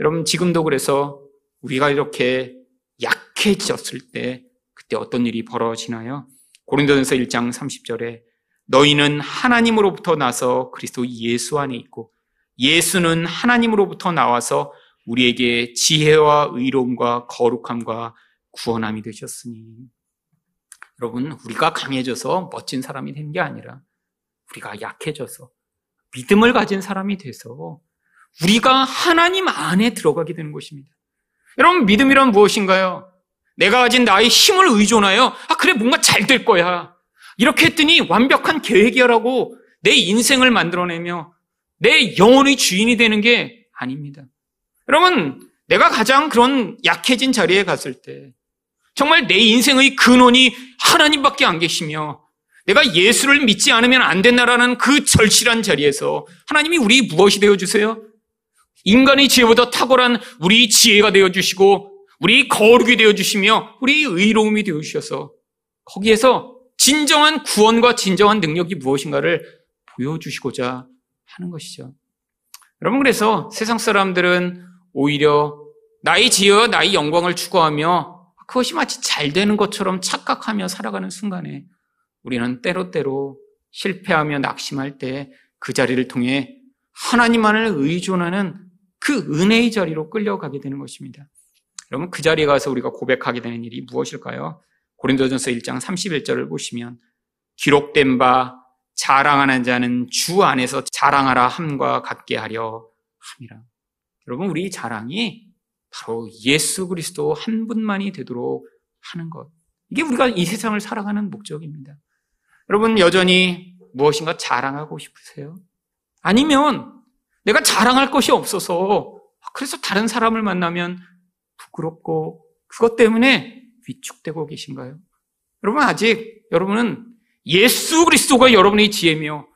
여러분, 지금도 그래서 우리가 이렇게 약해졌을 때 그때 어떤 일이 벌어지나요? 고린도전서 1장 30절에 너희는 하나님으로부터 나서 그리스도 예수 안에 있고 예수는 하나님으로부터 나와서 우리에게 지혜와 의로움과 거룩함과 구원함이 되셨으니 여러분, 우리가 강해져서 멋진 사람이 된 게 아니라 우리가 약해져서 믿음을 가진 사람이 돼서 우리가 하나님 안에 들어가게 되는 것입니다. 여러분, 믿음이란 무엇인가요? 내가 가진 나의 힘을 의존하여, 아, 그래, 뭔가 잘 될 거야. 이렇게 했더니 완벽한 계획이라고 내 인생을 만들어내며 내 영혼의 주인이 되는 게 아닙니다. 여러분, 내가 가장 그런 약해진 자리에 갔을 때, 정말 내 인생의 근원이 하나님밖에 안 계시며 내가 예수를 믿지 않으면 안 된다라는 그 절실한 자리에서 하나님이 우리 무엇이 되어 주세요? 인간의 지혜보다 탁월한 우리 지혜가 되어 주시고 우리 거룩이 되어 주시며 우리 의로움이 되어 주셔서 거기에서 진정한 구원과 진정한 능력이 무엇인가를 보여주시고자 하는 것이죠. 여러분 그래서 세상 사람들은 오히려 나의 지혜와 나의 영광을 추구하며 그것이 마치 잘 되는 것처럼 착각하며 살아가는 순간에 우리는 때로때로 실패하며 낙심할 때 그 자리를 통해 하나님만을 의존하는 그 은혜의 자리로 끌려가게 되는 것입니다. 여러분 그 자리에 가서 우리가 고백하게 되는 일이 무엇일까요? 고린도전서 1장 31절을 보시면 기록된 바 자랑하는 자는 주 안에서 자랑하라 함과 같게 하려 함이라. 여러분 우리 자랑이 바로 예수 그리스도 한 분만이 되도록 하는 것. 이게 우리가 이 세상을 살아가는 목적입니다. 여러분 여전히 무엇인가 자랑하고 싶으세요? 아니면 내가 자랑할 것이 없어서 그래서 다른 사람을 만나면 부끄럽고 그것 때문에 위축되고 계신가요? 여러분 아직 여러분은 예수 그리스도가 여러분의 지혜며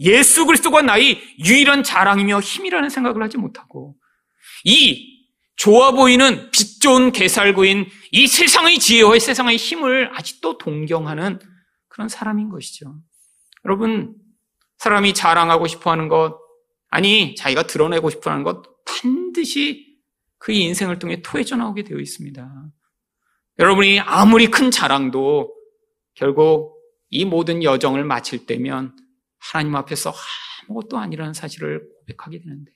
예수 그리스도가 나의 유일한 자랑이며 힘이라는 생각을 하지 못하고 이 좋아 보이는 빛 좋은 개살구인 이 세상의 지혜와 세상의 힘을 아직도 동경하는 그런 사람인 것이죠. 여러분, 사람이 자랑하고 싶어 하는 것, 아니, 자기가 드러내고 싶어 하는 것, 반드시 그의 인생을 통해 토해져 나오게 되어 있습니다. 여러분이 아무리 큰 자랑도 결국 이 모든 여정을 마칠 때면 하나님 앞에서 아무것도 아니라는 사실을 고백하게 되는데,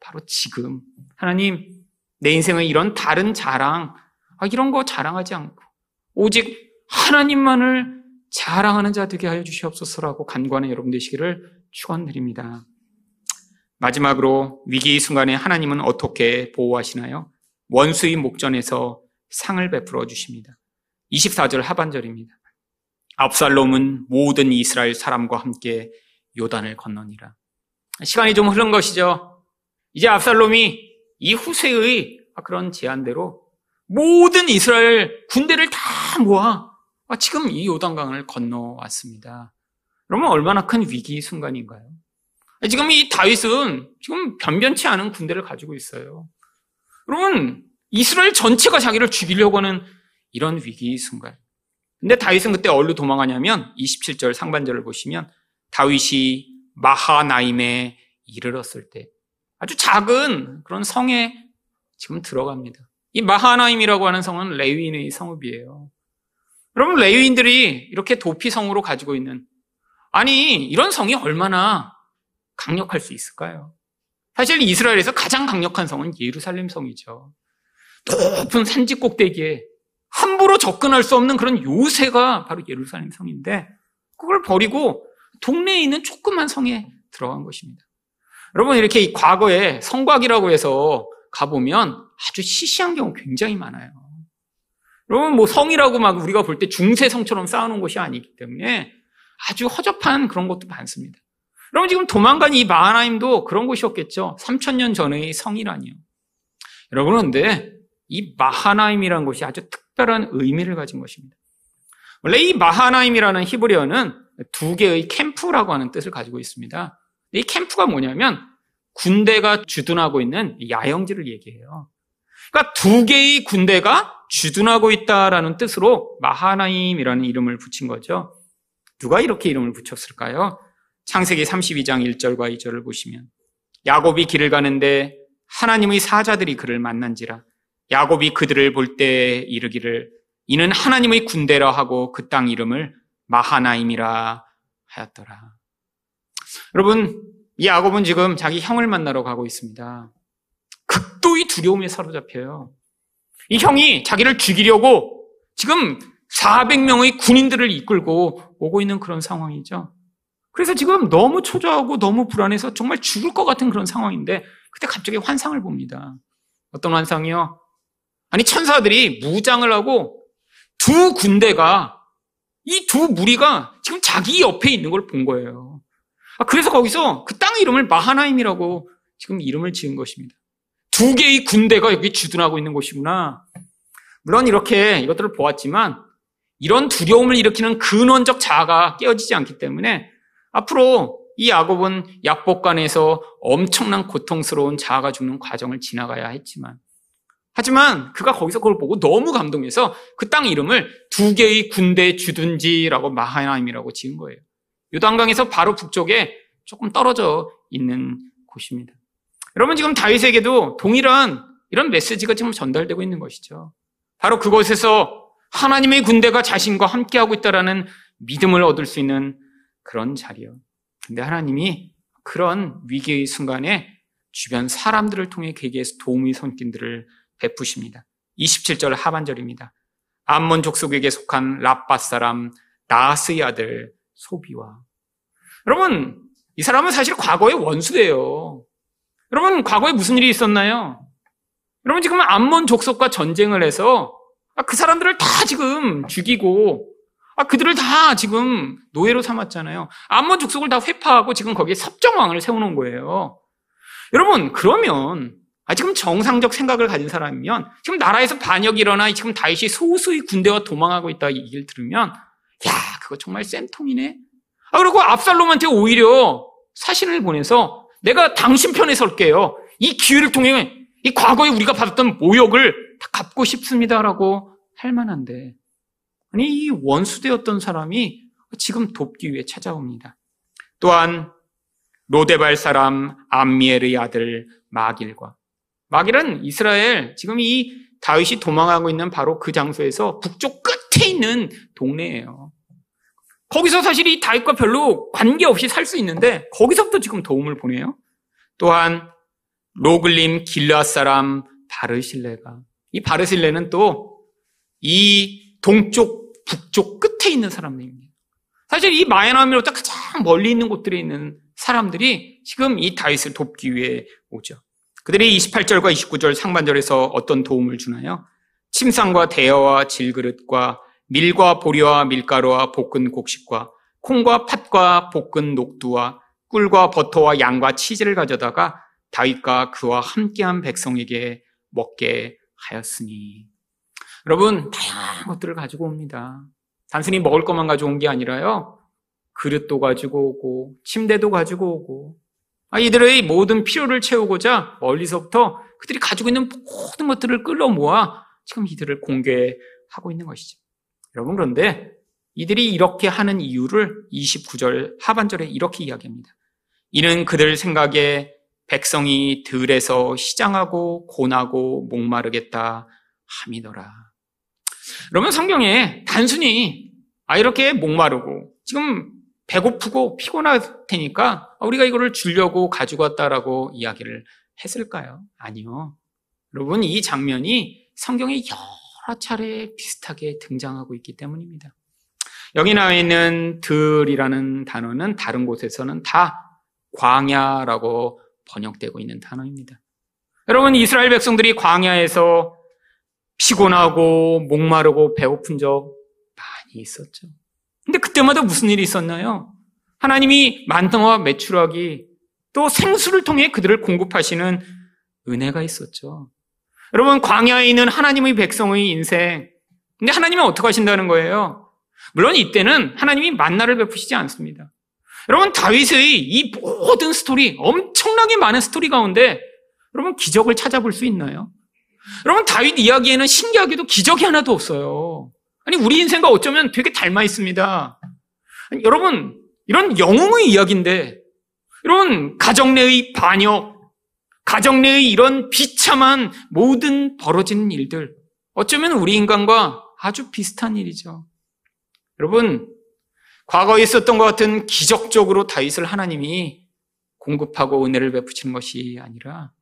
바로 지금, 하나님, 내 인생의 이런 다른 자랑, 아, 이런 거 자랑하지 않고, 오직 하나님만을 자랑하는 자 되게 하여 주시옵소서라고 간구하는 여러분 되시기를 축원드립니다. 마지막으로 위기 순간에 하나님은 어떻게 보호하시나요? 원수의 목전에서 상을 베풀어 주십니다. 24절 하반절입니다. 압살롬은 모든 이스라엘 사람과 함께 요단을 건너니라. 시간이 좀 흐른 것이죠. 이제 압살롬이 이 후세의 그런 제안대로 모든 이스라엘 군대를 다 모아 지금 이 요단강을 건너왔습니다. 그러면 얼마나 큰 위기 순간인가요? 지금 이 다윗은 지금 변변치 않은 군대를 가지고 있어요. 그러면 이스라엘 전체가 자기를 죽이려고 하는 이런 위기 순간. 근데 다윗은 그때 어디로 도망하냐면 27절 상반절을 보시면 다윗이 마하나임에 이르렀을 때 아주 작은 그런 성에 지금 들어갑니다. 이 마하나임이라고 하는 성은 레위인의 성읍이에요. 여러분 레위인들이 이렇게 도피 성으로 가지고 있는 아니 이런 성이 얼마나 강력할 수 있을까요? 사실 이스라엘에서 가장 강력한 성은 예루살렘 성이죠. 높은 산지 꼭대기에 함부로 접근할 수 없는 그런 요새가 바로 예루살렘 성인데 그걸 버리고 동네에 있는 조그만 성에 들어간 것입니다. 여러분 이렇게 과거에 성곽이라고 해서 가보면 아주 시시한 경우 굉장히 많아요. 여러분 뭐 성이라고 막 우리가 볼 때 중세 성처럼 쌓아놓은 곳이 아니기 때문에 아주 허접한 그런 것도 많습니다. 여러분 지금 도망간 이 마하나임도 그런 곳이었겠죠. 3천년 전의 성이라니요. 여러분 그런데 이 마하나임이라는 곳이 아주 특별한 의미를 가진 것입니다. 원래 이 마하나임이라는 히브리어는 두 개의 캠프라고 하는 뜻을 가지고 있습니다. 이 캠프가 뭐냐면 군대가 주둔하고 있는 야영지를 얘기해요. 그러니까 두 개의 군대가 주둔하고 있다라는 뜻으로 마하나임이라는 이름을 붙인 거죠. 누가 이렇게 이름을 붙였을까요? 창세기 32장 1절과 2절을 보시면 야곱이 길을 가는데 하나님의 사자들이 그를 만난지라 야곱이 그들을 볼 때 이르기를 이는 하나님의 군대라 하고 그 땅 이름을 마하나임이라 하였더라. 여러분, 이 야곱은 지금 자기 형을 만나러 가고 있습니다. 극도의 두려움에 사로잡혀요. 이 형이 자기를 죽이려고 지금 400명의 군인들을 이끌고 오고 있는 그런 상황이죠. 그래서 지금 너무 초조하고 너무 불안해서 정말 죽을 것 같은 그런 상황인데 그때 갑자기 환상을 봅니다. 어떤 환상이요? 아니 천사들이 무장을 하고 두 군대가 이 두 무리가 지금 자기 옆에 있는 걸 본 거예요. 아, 그래서 거기서 그 땅의 이름을 마하나임이라고 지금 이름을 지은 것입니다. 두 개의 군대가 여기 주둔하고 있는 곳이구나. 물론 이렇게 이것들을 보았지만 이런 두려움을 일으키는 근원적 자아가 깨어지지 않기 때문에 앞으로 이 야곱은 약복관에서 엄청난 고통스러운 자아가 죽는 과정을 지나가야 했지만 하지만 그가 거기서 그걸 보고 너무 감동해서 그 땅 이름을 두 개의 군대 주둔지라고 마하나임이라고 지은 거예요. 요단강에서 바로 북쪽에 조금 떨어져 있는 곳입니다. 여러분 지금 다윗에게도 동일한 이런 메시지가 지금 전달되고 있는 것이죠. 바로 그곳에서 하나님의 군대가 자신과 함께하고 있다라는 믿음을 얻을 수 있는 그런 자리요. 근데 하나님이 그런 위기의 순간에 주변 사람들을 통해 그에게서 도움의 손길들을 베푸십니다. 27절 하반절입니다. 암몬 족속에게 속한 라빠 사람 나스의 아들 소비와 여러분, 이 사람은 사실 과거의 원수예요. 여러분, 과거에 무슨 일이 있었나요? 여러분, 지금 암몬 족속과 전쟁을 해서 아, 그 사람들을 다 지금 죽이고 아, 그들을 다 지금 노예로 삼았잖아요. 암몬 족속을 다 회파하고 지금 거기에 섭정왕을 세워놓은 거예요. 여러분, 그러면 아, 지금 정상적 생각을 가진 사람이면 지금 나라에서 반역이 일어나 지금 다윗이 소수의 군대와 도망하고 있다 이 얘기를 들으면 야, 그거 정말 쌤통이네. 아, 그리고 압살롬한테 오히려 사신을 보내서 내가 당신 편에 설게요. 이 기회를 통해 이 과거에 우리가 받았던 모욕을 다 갚고 싶습니다라고 할 만한데 아니 이 원수되었던 사람이 지금 돕기 위해 찾아옵니다. 또한 로데발 사람 암미엘의 아들 마길과 마길은 이스라엘 지금 이 다윗이 도망하고 있는 바로 그 장소에서 북쪽 끝에 있는 동네예요. 거기서 사실 이 다윗과 별로 관계없이 살 수 있는데 거기서부터 지금 도움을 보내요. 또한 로글림 길라 사람 바르실레가 이 바르실레는 또 이 동쪽 북쪽 끝에 있는 사람들입니다. 사실 이 마야나미로부터 가장 멀리 있는 곳들에 있는 사람들이 지금 이 다윗을 돕기 위해 오죠. 그들이 28절과 29절 상반절에서 어떤 도움을 주나요? 침상과 대여와 질그릇과 밀과 보리와 밀가루와 볶은 곡식과 콩과 팥과 볶은 녹두와 꿀과 버터와 양과 치즈를 가져다가 다윗과 그와 함께한 백성에게 먹게 하였으니. 여러분, 다양한 것들을 가지고 옵니다. 단순히 먹을 것만 가져온 게 아니라요. 그릇도 가지고 오고, 침대도 가지고 오고, 아, 이들의 모든 필요를 채우고자 멀리서부터 그들이 가지고 있는 모든 것들을 끌어 모아 지금 이들을 공개하고 있는 것이죠. 여러분, 그런데 이들이 이렇게 하는 이유를 29절 하반절에 이렇게 이야기합니다. 이는 그들 생각에 백성이 들에서 시장하고 고나고 목마르겠다 함이더라. 그러면 성경에 단순히 아 이렇게 목마르고 지금 배고프고 피곤할 테니까 우리가 이거를 주려고 가지고 왔다라고 이야기를 했을까요? 아니요. 여러분 이 장면이 성경에 여러 차례 비슷하게 등장하고 있기 때문입니다. 여기 나와 있는 들이라는 단어는 다른 곳에서는 다 광야라고 번역되고 있는 단어입니다. 여러분 이스라엘 백성들이 광야에서 피곤하고 목마르고 배고픈 적 많이 있었죠. 근데 그때마다 무슨 일이 있었나요? 하나님이 만나와 메추라기 또 생수를 통해 그들을 공급하시는 은혜가 있었죠. 여러분 광야에 있는 하나님의 백성의 인생 근데 하나님은 어떻게 하신다는 거예요? 물론 이때는 하나님이 만나를 베푸시지 않습니다. 여러분 다윗의 이 모든 스토리 엄청나게 많은 스토리 가운데 여러분 기적을 찾아볼 수 있나요? 여러분 다윗 이야기에는 신기하게도 기적이 하나도 없어요. 아니 우리 인생과 어쩌면 되게 닮아 있습니다. 아니, 여러분 이런 영웅의 이야기인데 이런 가정 내의 반역, 가정 내의 이런 비참한 모든 벌어지는 일들 어쩌면 우리 인간과 아주 비슷한 일이죠. 여러분 과거에 있었던 것 같은 기적적으로 다윗을 하나님이 공급하고 은혜를 베푸시는 것이 아니라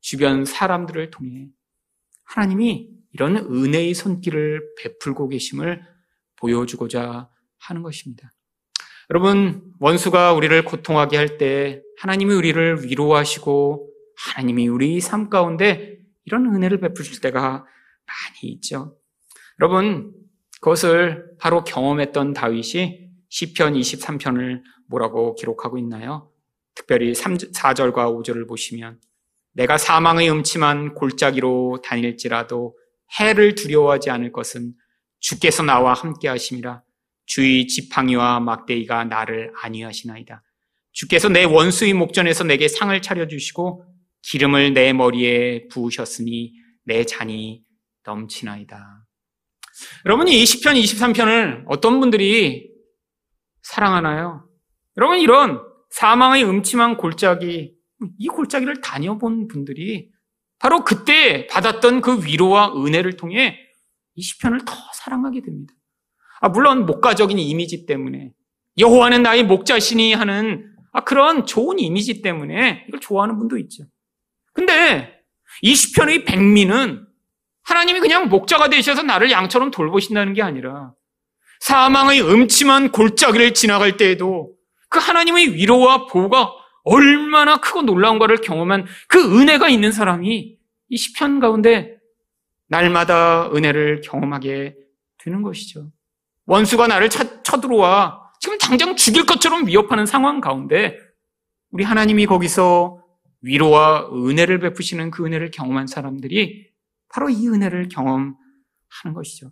주변 사람들을 통해 하나님이 이런 은혜의 손길을 베풀고 계심을 보여주고자 하는 것입니다. 여러분, 원수가 우리를 고통하게 할 때 하나님이 우리를 위로하시고 하나님이 우리 삶 가운데 이런 은혜를 베푸실 때가 많이 있죠. 여러분, 그것을 바로 경험했던 다윗이 시편 23편을 뭐라고 기록하고 있나요? 특별히 3, 4절과 5절을 보시면 내가 사망의 음침한 골짜기로 다닐지라도 해를 두려워하지 않을 것은 주께서 나와 함께 하심이라 주의 지팡이와 막대기가 나를 안위하시나이다. 주께서 내 원수의 목전에서 내게 상을 차려주시고 기름을 내 머리에 부으셨으니 내 잔이 넘치나이다. 여러분 이 10편, 23편을 어떤 분들이 사랑하나요? 여러분 이런 사망의 음침한 골짜기 이 골짜기를 다녀본 분들이 바로 그때 받았던 그 위로와 은혜를 통해 이 시편을 더 사랑하게 됩니다. 아, 물론 목가적인 이미지 때문에 여호와는 나의 목자시니 하는 아, 그런 좋은 이미지 때문에 이걸 좋아하는 분도 있죠. 근데 이 시편의 백미는 하나님이 그냥 목자가 되셔서 나를 양처럼 돌보신다는 게 아니라 사망의 음침한 골짜기를 지나갈 때에도 그 하나님의 위로와 보호가 얼마나 크고 놀라운 것을 경험한 그 은혜가 있는 사람이 이 시편 가운데 날마다 은혜를 경험하게 되는 것이죠. 원수가 나를 쳐, 쳐들어와 지금 당장 죽일 것처럼 위협하는 상황 가운데 우리 하나님이 거기서 위로와 은혜를 베푸시는 그 은혜를 경험한 사람들이 바로 이 은혜를 경험하는 것이죠.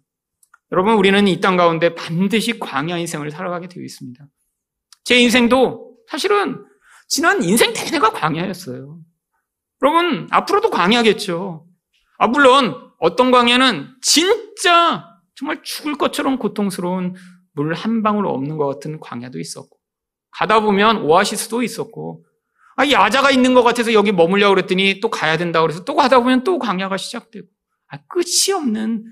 여러분, 우리는 이 땅 가운데 반드시 광야 인생을 살아가게 되어 있습니다. 제 인생도 사실은 지난 인생 대대가 광야였어요. 여러분, 앞으로도 광야겠죠. 아, 물론 어떤 광야는 진짜 정말 죽을 것처럼 고통스러운 물 한 방울 없는 것 같은 광야도 있었고, 가다 보면 오아시스도 있었고, 아, 야자가 있는 것 같아서 여기 머물려고 그랬더니 또 가야 된다고 그래서 또 가다 보면 또 광야가 시작되고, 아, 끝이 없는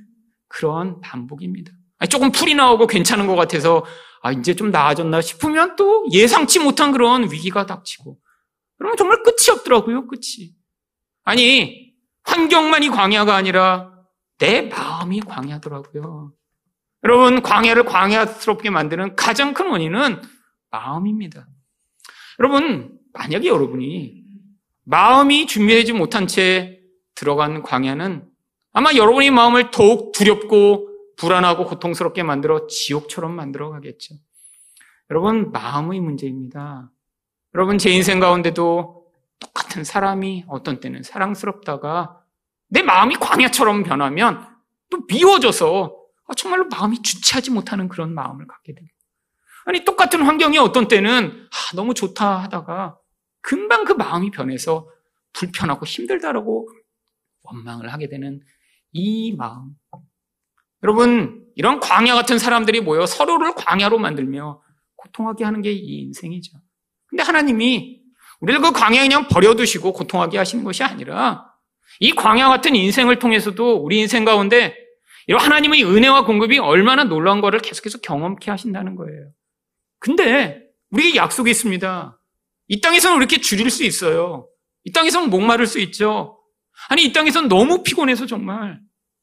그런 반복입니다. 아, 조금 풀이 나오고 괜찮은 것 같아서, 아, 이제 좀 나아졌나 싶으면 또 예상치 못한 그런 위기가 닥치고, 그러면 정말 끝이 없더라고요, 끝이. 아니, 환경만이 광야가 아니라 내 마음이 광야더라고요. 여러분, 광야를 광야스럽게 만드는 가장 큰 원인은 마음입니다. 여러분, 만약에 여러분이 마음이 준비되지 못한 채 들어간 광야는 아마 여러분의 마음을 더욱 두렵고 불안하고 고통스럽게 만들어 지옥처럼 만들어 가겠죠. 여러분, 마음의 문제입니다. 여러분, 제 인생 가운데도 똑같은 사람이 어떤 때는 사랑스럽다가 내 마음이 광야처럼 변하면 또 미워져서 아, 정말로 마음이 주체하지 못하는 그런 마음을 갖게 됩니다. 아니, 똑같은 환경이 어떤 때는 아, 너무 좋다 하다가 금방 그 마음이 변해서 불편하고 힘들다라고 원망을 하게 되는 이 마음. 여러분, 이런 광야 같은 사람들이 모여 서로를 광야로 만들며 고통하게 하는 게 이 인생이죠. 근데 하나님이 우리를 그 광야에 그냥 버려두시고 고통하게 하시는 것이 아니라 이 광야 같은 인생을 통해서도 우리 인생 가운데 이런 하나님의 은혜와 공급이 얼마나 놀라운 것을 계속해서 경험케 하신다는 거예요. 근데 우리에게 약속이 있습니다. 이 땅에서는 이렇게 줄일 수 있어요. 이 땅에서는 목마를 수 있죠. 아니, 이 땅에서는 너무 피곤해서 정말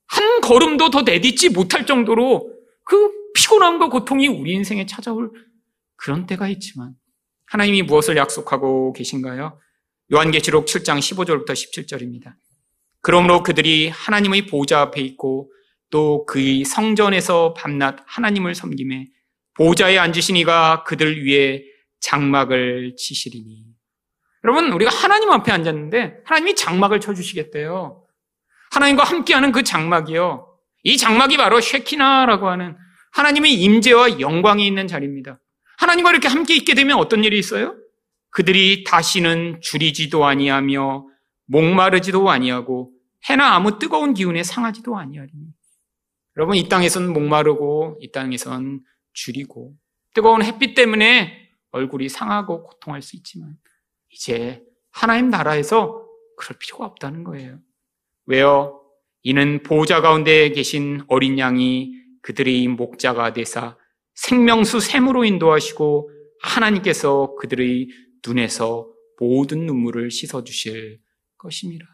한 걸음도 더 내딛지 못할 정도로 그 피곤함과 고통이 우리 인생에 찾아올 그런 때가 있지만 하나님이 무엇을 약속하고 계신가요? 요한계시록 7장 15절부터 17절입니다. 그러므로 그들이 하나님의 보좌 앞에 있고 또 그의 성전에서 밤낮 하나님을 섬김에 보좌에 앉으신 이가 그들 위에 장막을 치시리니. 여러분, 우리가 하나님 앞에 앉았는데 하나님이 장막을 쳐주시겠대요. 하나님과 함께하는 그 장막이요. 이 장막이 바로 쉐키나라고 하는 하나님의 임재와 영광이 있는 자리입니다. 하나님과 이렇게 함께 있게 되면 어떤 일이 있어요? 그들이 다시는 줄이지도 아니하며 목마르지도 아니하고 해나 아무 뜨거운 기운에 상하지도 아니하리니. 여러분 이 땅에선 목마르고 이 땅에선 줄이고 뜨거운 햇빛 때문에 얼굴이 상하고 고통할 수 있지만 이제 하나님 나라에서 그럴 필요가 없다는 거예요. 왜요? 이는 보좌 가운데 계신 어린 양이 그들의 목자가 되사 생명수 샘으로 인도하시고 하나님께서 그들의 눈에서 모든 눈물을 씻어 주실 것입니다.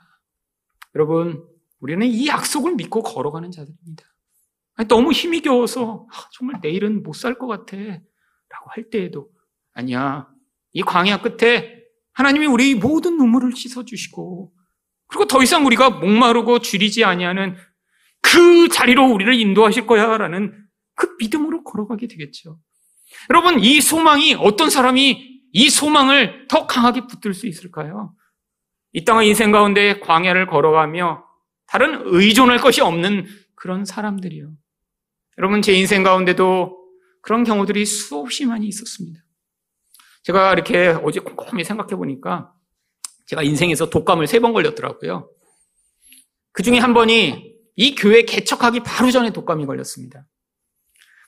여러분, 우리는 이 약속을 믿고 걸어가는 자들입니다. 너무 힘이 겨워서 아, 정말 내일은 못 살 것 같아 라고 할 때에도 아니야. 이 광야 끝에 하나님이 우리 모든 눈물을 씻어주시고 그리고 더 이상 우리가 목마르고 줄이지 아니하는 그 자리로 우리를 인도하실 거야 라는 그 믿음으로 걸어가게 되겠죠. 여러분, 이 소망이 어떤 사람이 이 소망을 더 강하게 붙들 수 있을까요? 이 땅의 인생 가운데 광야를 걸어가며 다른 의존할 것이 없는 그런 사람들이요. 여러분, 제 인생 가운데도 그런 경우들이 수없이 많이 있었습니다. 제가 이렇게 어제 꼼꼼히 생각해 보니까 제가 인생에서 독감을 세 번 걸렸더라고요. 그 중에 한 번이 이 교회 개척하기 바로 전에 독감이 걸렸습니다.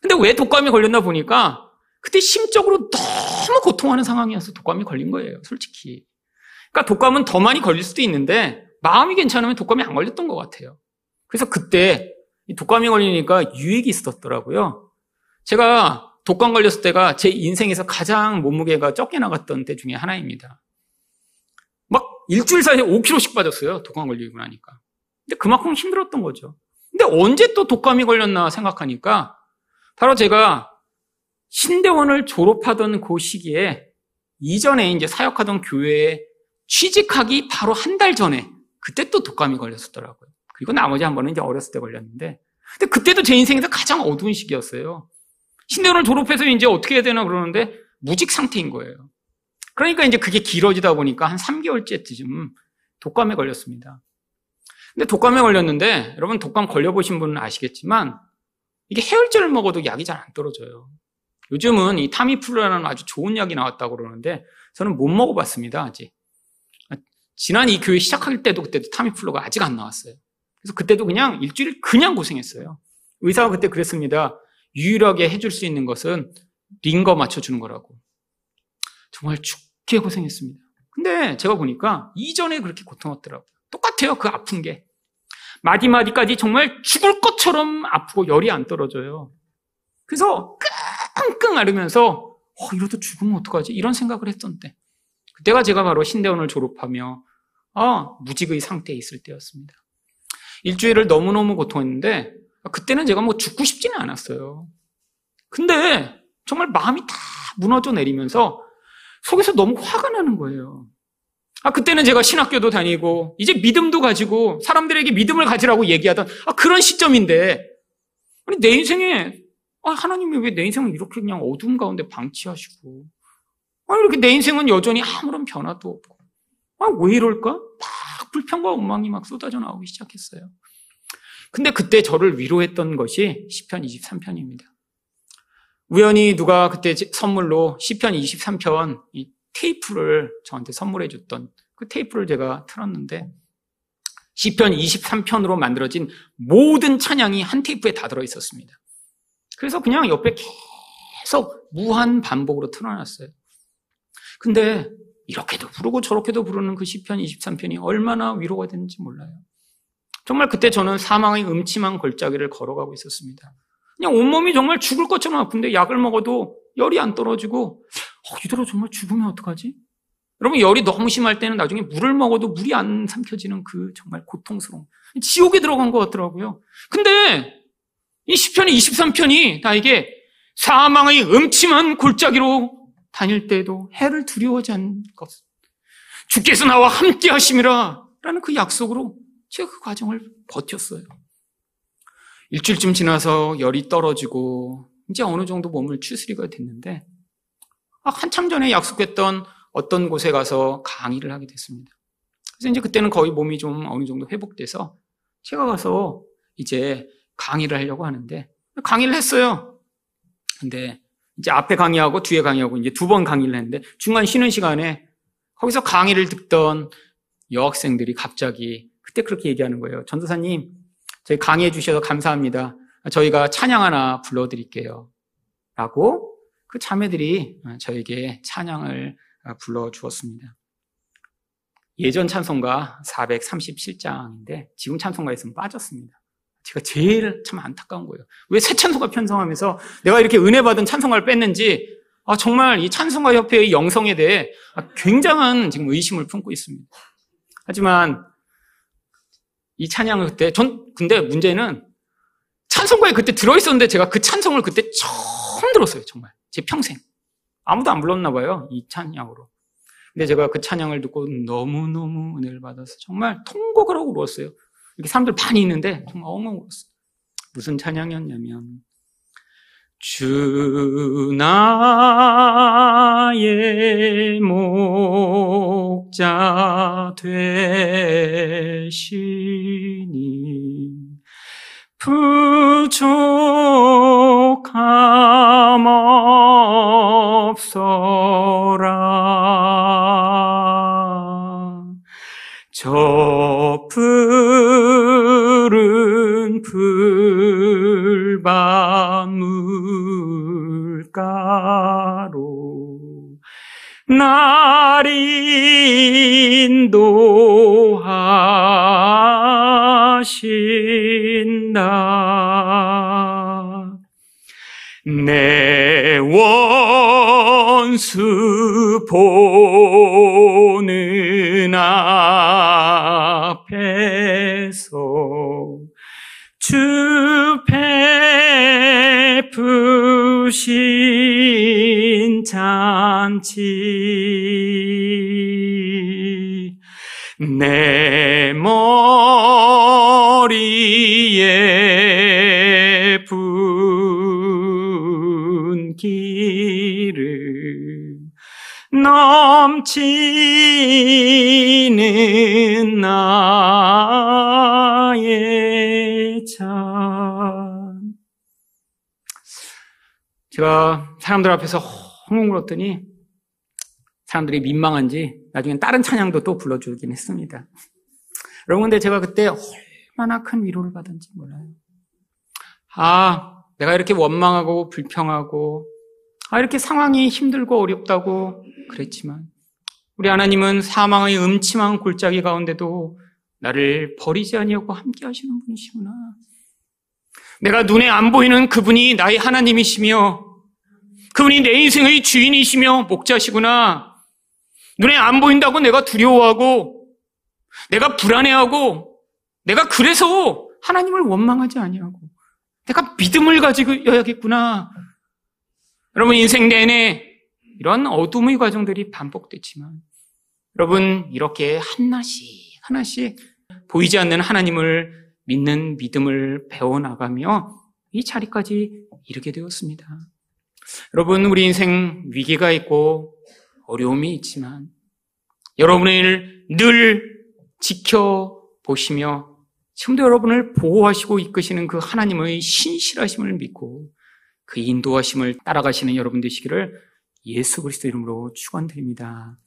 근데 왜 독감이 걸렸나 보니까 그때 심적으로 너무 고통하는 상황이어서 독감이 걸린 거예요, 솔직히. 그러니까 독감은 더 많이 걸릴 수도 있는데 마음이 괜찮으면 독감이 안 걸렸던 것 같아요. 그래서 그때 독감이 걸리니까 유익이 있었더라고요. 제가 독감 걸렸을 때가 제 인생에서 가장 몸무게가 적게 나갔던 때 중에 하나입니다. 막 일주일 사이에 5kg씩 빠졌어요. 독감 걸리고 나니까. 근데 그만큼 힘들었던 거죠. 근데 언제 또 독감이 걸렸나 생각하니까 바로 제가 신대원을 졸업하던 그 시기에 이전에 이제 사역하던 교회에 취직하기 바로 한 달 전에 그때 또 독감이 걸렸었더라고요. 그리고 나머지 한 번은 이제 어렸을 때 걸렸는데 근데 그때도 제 인생에서 가장 어두운 시기였어요. 신대원을 졸업해서 이제 어떻게 해야 되나 그러는데 무직 상태인 거예요. 그러니까 이제 그게 길어지다 보니까 한 3개월째쯤 독감에 걸렸습니다. 근데 독감에 걸렸는데 여러분 독감 걸려보신 분은 아시겠지만 이게 해열제를 먹어도 약이 잘 안 떨어져요. 요즘은 이 타미플루라는 아주 좋은 약이 나왔다고 그러는데 저는 못 먹어봤습니다, 아직. 지난 이 교회 시작할 때도 그때도 타미플루가 아직 안 나왔어요. 그래서 그때도 그냥 일주일 그냥 고생했어요. 의사가 그때 그랬습니다. 유일하게 해줄 수 있는 것은 링거 맞춰주는 거라고. 정말 죽게 고생했습니다. 근데 제가 보니까 이전에 그렇게 고통했더라고요. 똑같아요. 그 아픈 게. 마디마디까지 정말 죽을 것처럼 아프고 열이 안 떨어져요. 그래서 끙끙 앓으면서 어, 이러다 죽으면 어떡하지? 이런 생각을 했던데. 그때가 제가 바로 신대원을 졸업하며 아, 무직의 상태에 있을 때였습니다. 일주일을 너무너무 고통했는데 그때는 제가 뭐 죽고 싶지는 않았어요. 근데 정말 마음이 다 무너져 내리면서 속에서 너무 화가 나는 거예요. 아, 그때는 제가 신학교도 다니고, 이제 믿음도 가지고, 사람들에게 믿음을 가지라고 얘기하던, 아, 그런 시점인데, 아니, 내 인생에, 아, 하나님이 왜 내 인생을 이렇게 그냥 어두운 가운데 방치하시고, 아, 이렇게 내 인생은 여전히 아무런 변화도 없고, 아, 왜 이럴까? 막 불평과 원망이 막 쏟아져 나오기 시작했어요. 근데 그때 저를 위로했던 것이 10편 23편입니다. 우연히 누가 그때 선물로 10편 23편 테이프를 저한테 선물해 줬던 그 테이프를 제가 틀었는데 시편 23편으로 만들어진 모든 찬양이 한 테이프에 다 들어 있었습니다. 그래서 그냥 옆에 계속 무한 반복으로 틀어놨어요. 근데 이렇게도 부르고 저렇게도 부르는 그 시편 23편이 얼마나 위로가 되는지 몰라요. 정말 그때 저는 사망의 음침한 골짜기를 걸어가고 있었습니다. 그냥 온몸이 정말 죽을 것처럼 아픈데 약을 먹어도 열이 안 떨어지고 어, 이대로 정말 죽으면 어떡하지? 여러분 열이 너무 심할 때는 나중에 물을 먹어도 물이 안 삼켜지는 그 정말 고통스러운 지옥에 들어간 것 같더라고요. 근데 이 시편의 23편이 나에게 사망의 음침한 골짜기로 다닐 때에도 해를 두려워하지 않는 것. 주께서 나와 함께 하심이라 라는 그 약속으로 제가 그 과정을 버텼어요. 일주일쯤 지나서 열이 떨어지고 이제 어느 정도 몸을 추스리가 됐는데 아, 한참 전에 약속했던 어떤 곳에 가서 강의를 하게 됐습니다. 그래서 이제 그때는 거의 몸이 좀 어느 정도 회복돼서 제가 가서 이제 강의를 하려고 하는데 강의를 했어요. 근데 이제 앞에 강의하고 뒤에 강의하고 이제 두 번 강의를 했는데 중간 쉬는 시간에 거기서 강의를 듣던 여학생들이 갑자기 그때 그렇게 얘기하는 거예요. 전도사님, 저희 강의해 주셔서 감사합니다. 저희가 찬양 하나 불러드릴게요. 라고 그 자매들이 저에게 찬양을 불러주었습니다. 예전 찬송가 437장인데 지금 찬송가에서는 빠졌습니다. 제가 제일 참 안타까운 거예요. 왜 새 찬송가 편성하면서 내가 이렇게 은혜 받은 찬송가를 뺐는지 아, 정말 이 찬송가 협회의 영성에 대해 굉장한 지금 의심을 품고 있습니다. 하지만 이 찬양을 그때 전 근데 문제는 찬송가에 그때 들어 있었는데 제가 그 찬송을 그때 처음 들었어요, 정말. 제 평생. 아무도 안 불렀나 봐요. 이 찬양으로. 근데 제가 그 찬양을 듣고 너무너무 은혜를 받아서 정말 통곡을 하고 울었어요. 이렇게 사람들 많이 있는데 정말 엉엉 울었어요. 무슨 찬양이었냐면 주 나의 목자 되시니 부족함 없어라. 저 푸른 풀밭 물가로 날 인도하신다. 내 원수 보는 앞에 베푸신 잔치 내 머리에 분기를 넘치 사람들 앞에서 헝헝 울었더니 사람들이 민망한지 나중엔 다른 찬양도 또 불러주긴 했습니다. 여러분, 근데 제가 그때 얼마나 큰 위로를 받은지 몰라요. 아, 내가 이렇게 원망하고 불평하고, 아, 이렇게 상황이 힘들고 어렵다고 그랬지만, 우리 하나님은 사망의 음침한 골짜기 가운데도 나를 버리지 아니하고 함께 하시는 분이시구나. 내가 눈에 안 보이는 그분이 나의 하나님이시며, 그분이 내 인생의 주인이시며 목자시구나. 눈에 안 보인다고 내가 두려워하고, 내가 불안해하고, 내가 그래서 하나님을 원망하지 아니하고, 내가 믿음을 가지고 여야겠구나. 여러분 인생 내내 이런 어둠의 과정들이 반복됐지만, 여러분 이렇게 하나씩 하나씩 보이지 않는 하나님을 믿는 믿음을 배워나가며 이 자리까지 이르게 되었습니다. 여러분, 우리 인생 위기가 있고 어려움이 있지만 여러분을 늘 지켜보시며 지금도 여러분을 보호하시고 이끄시는 그 하나님의 신실하심을 믿고 그 인도하심을 따라가시는 여러분 되시기를 예수 그리스도 이름으로 축원드립니다.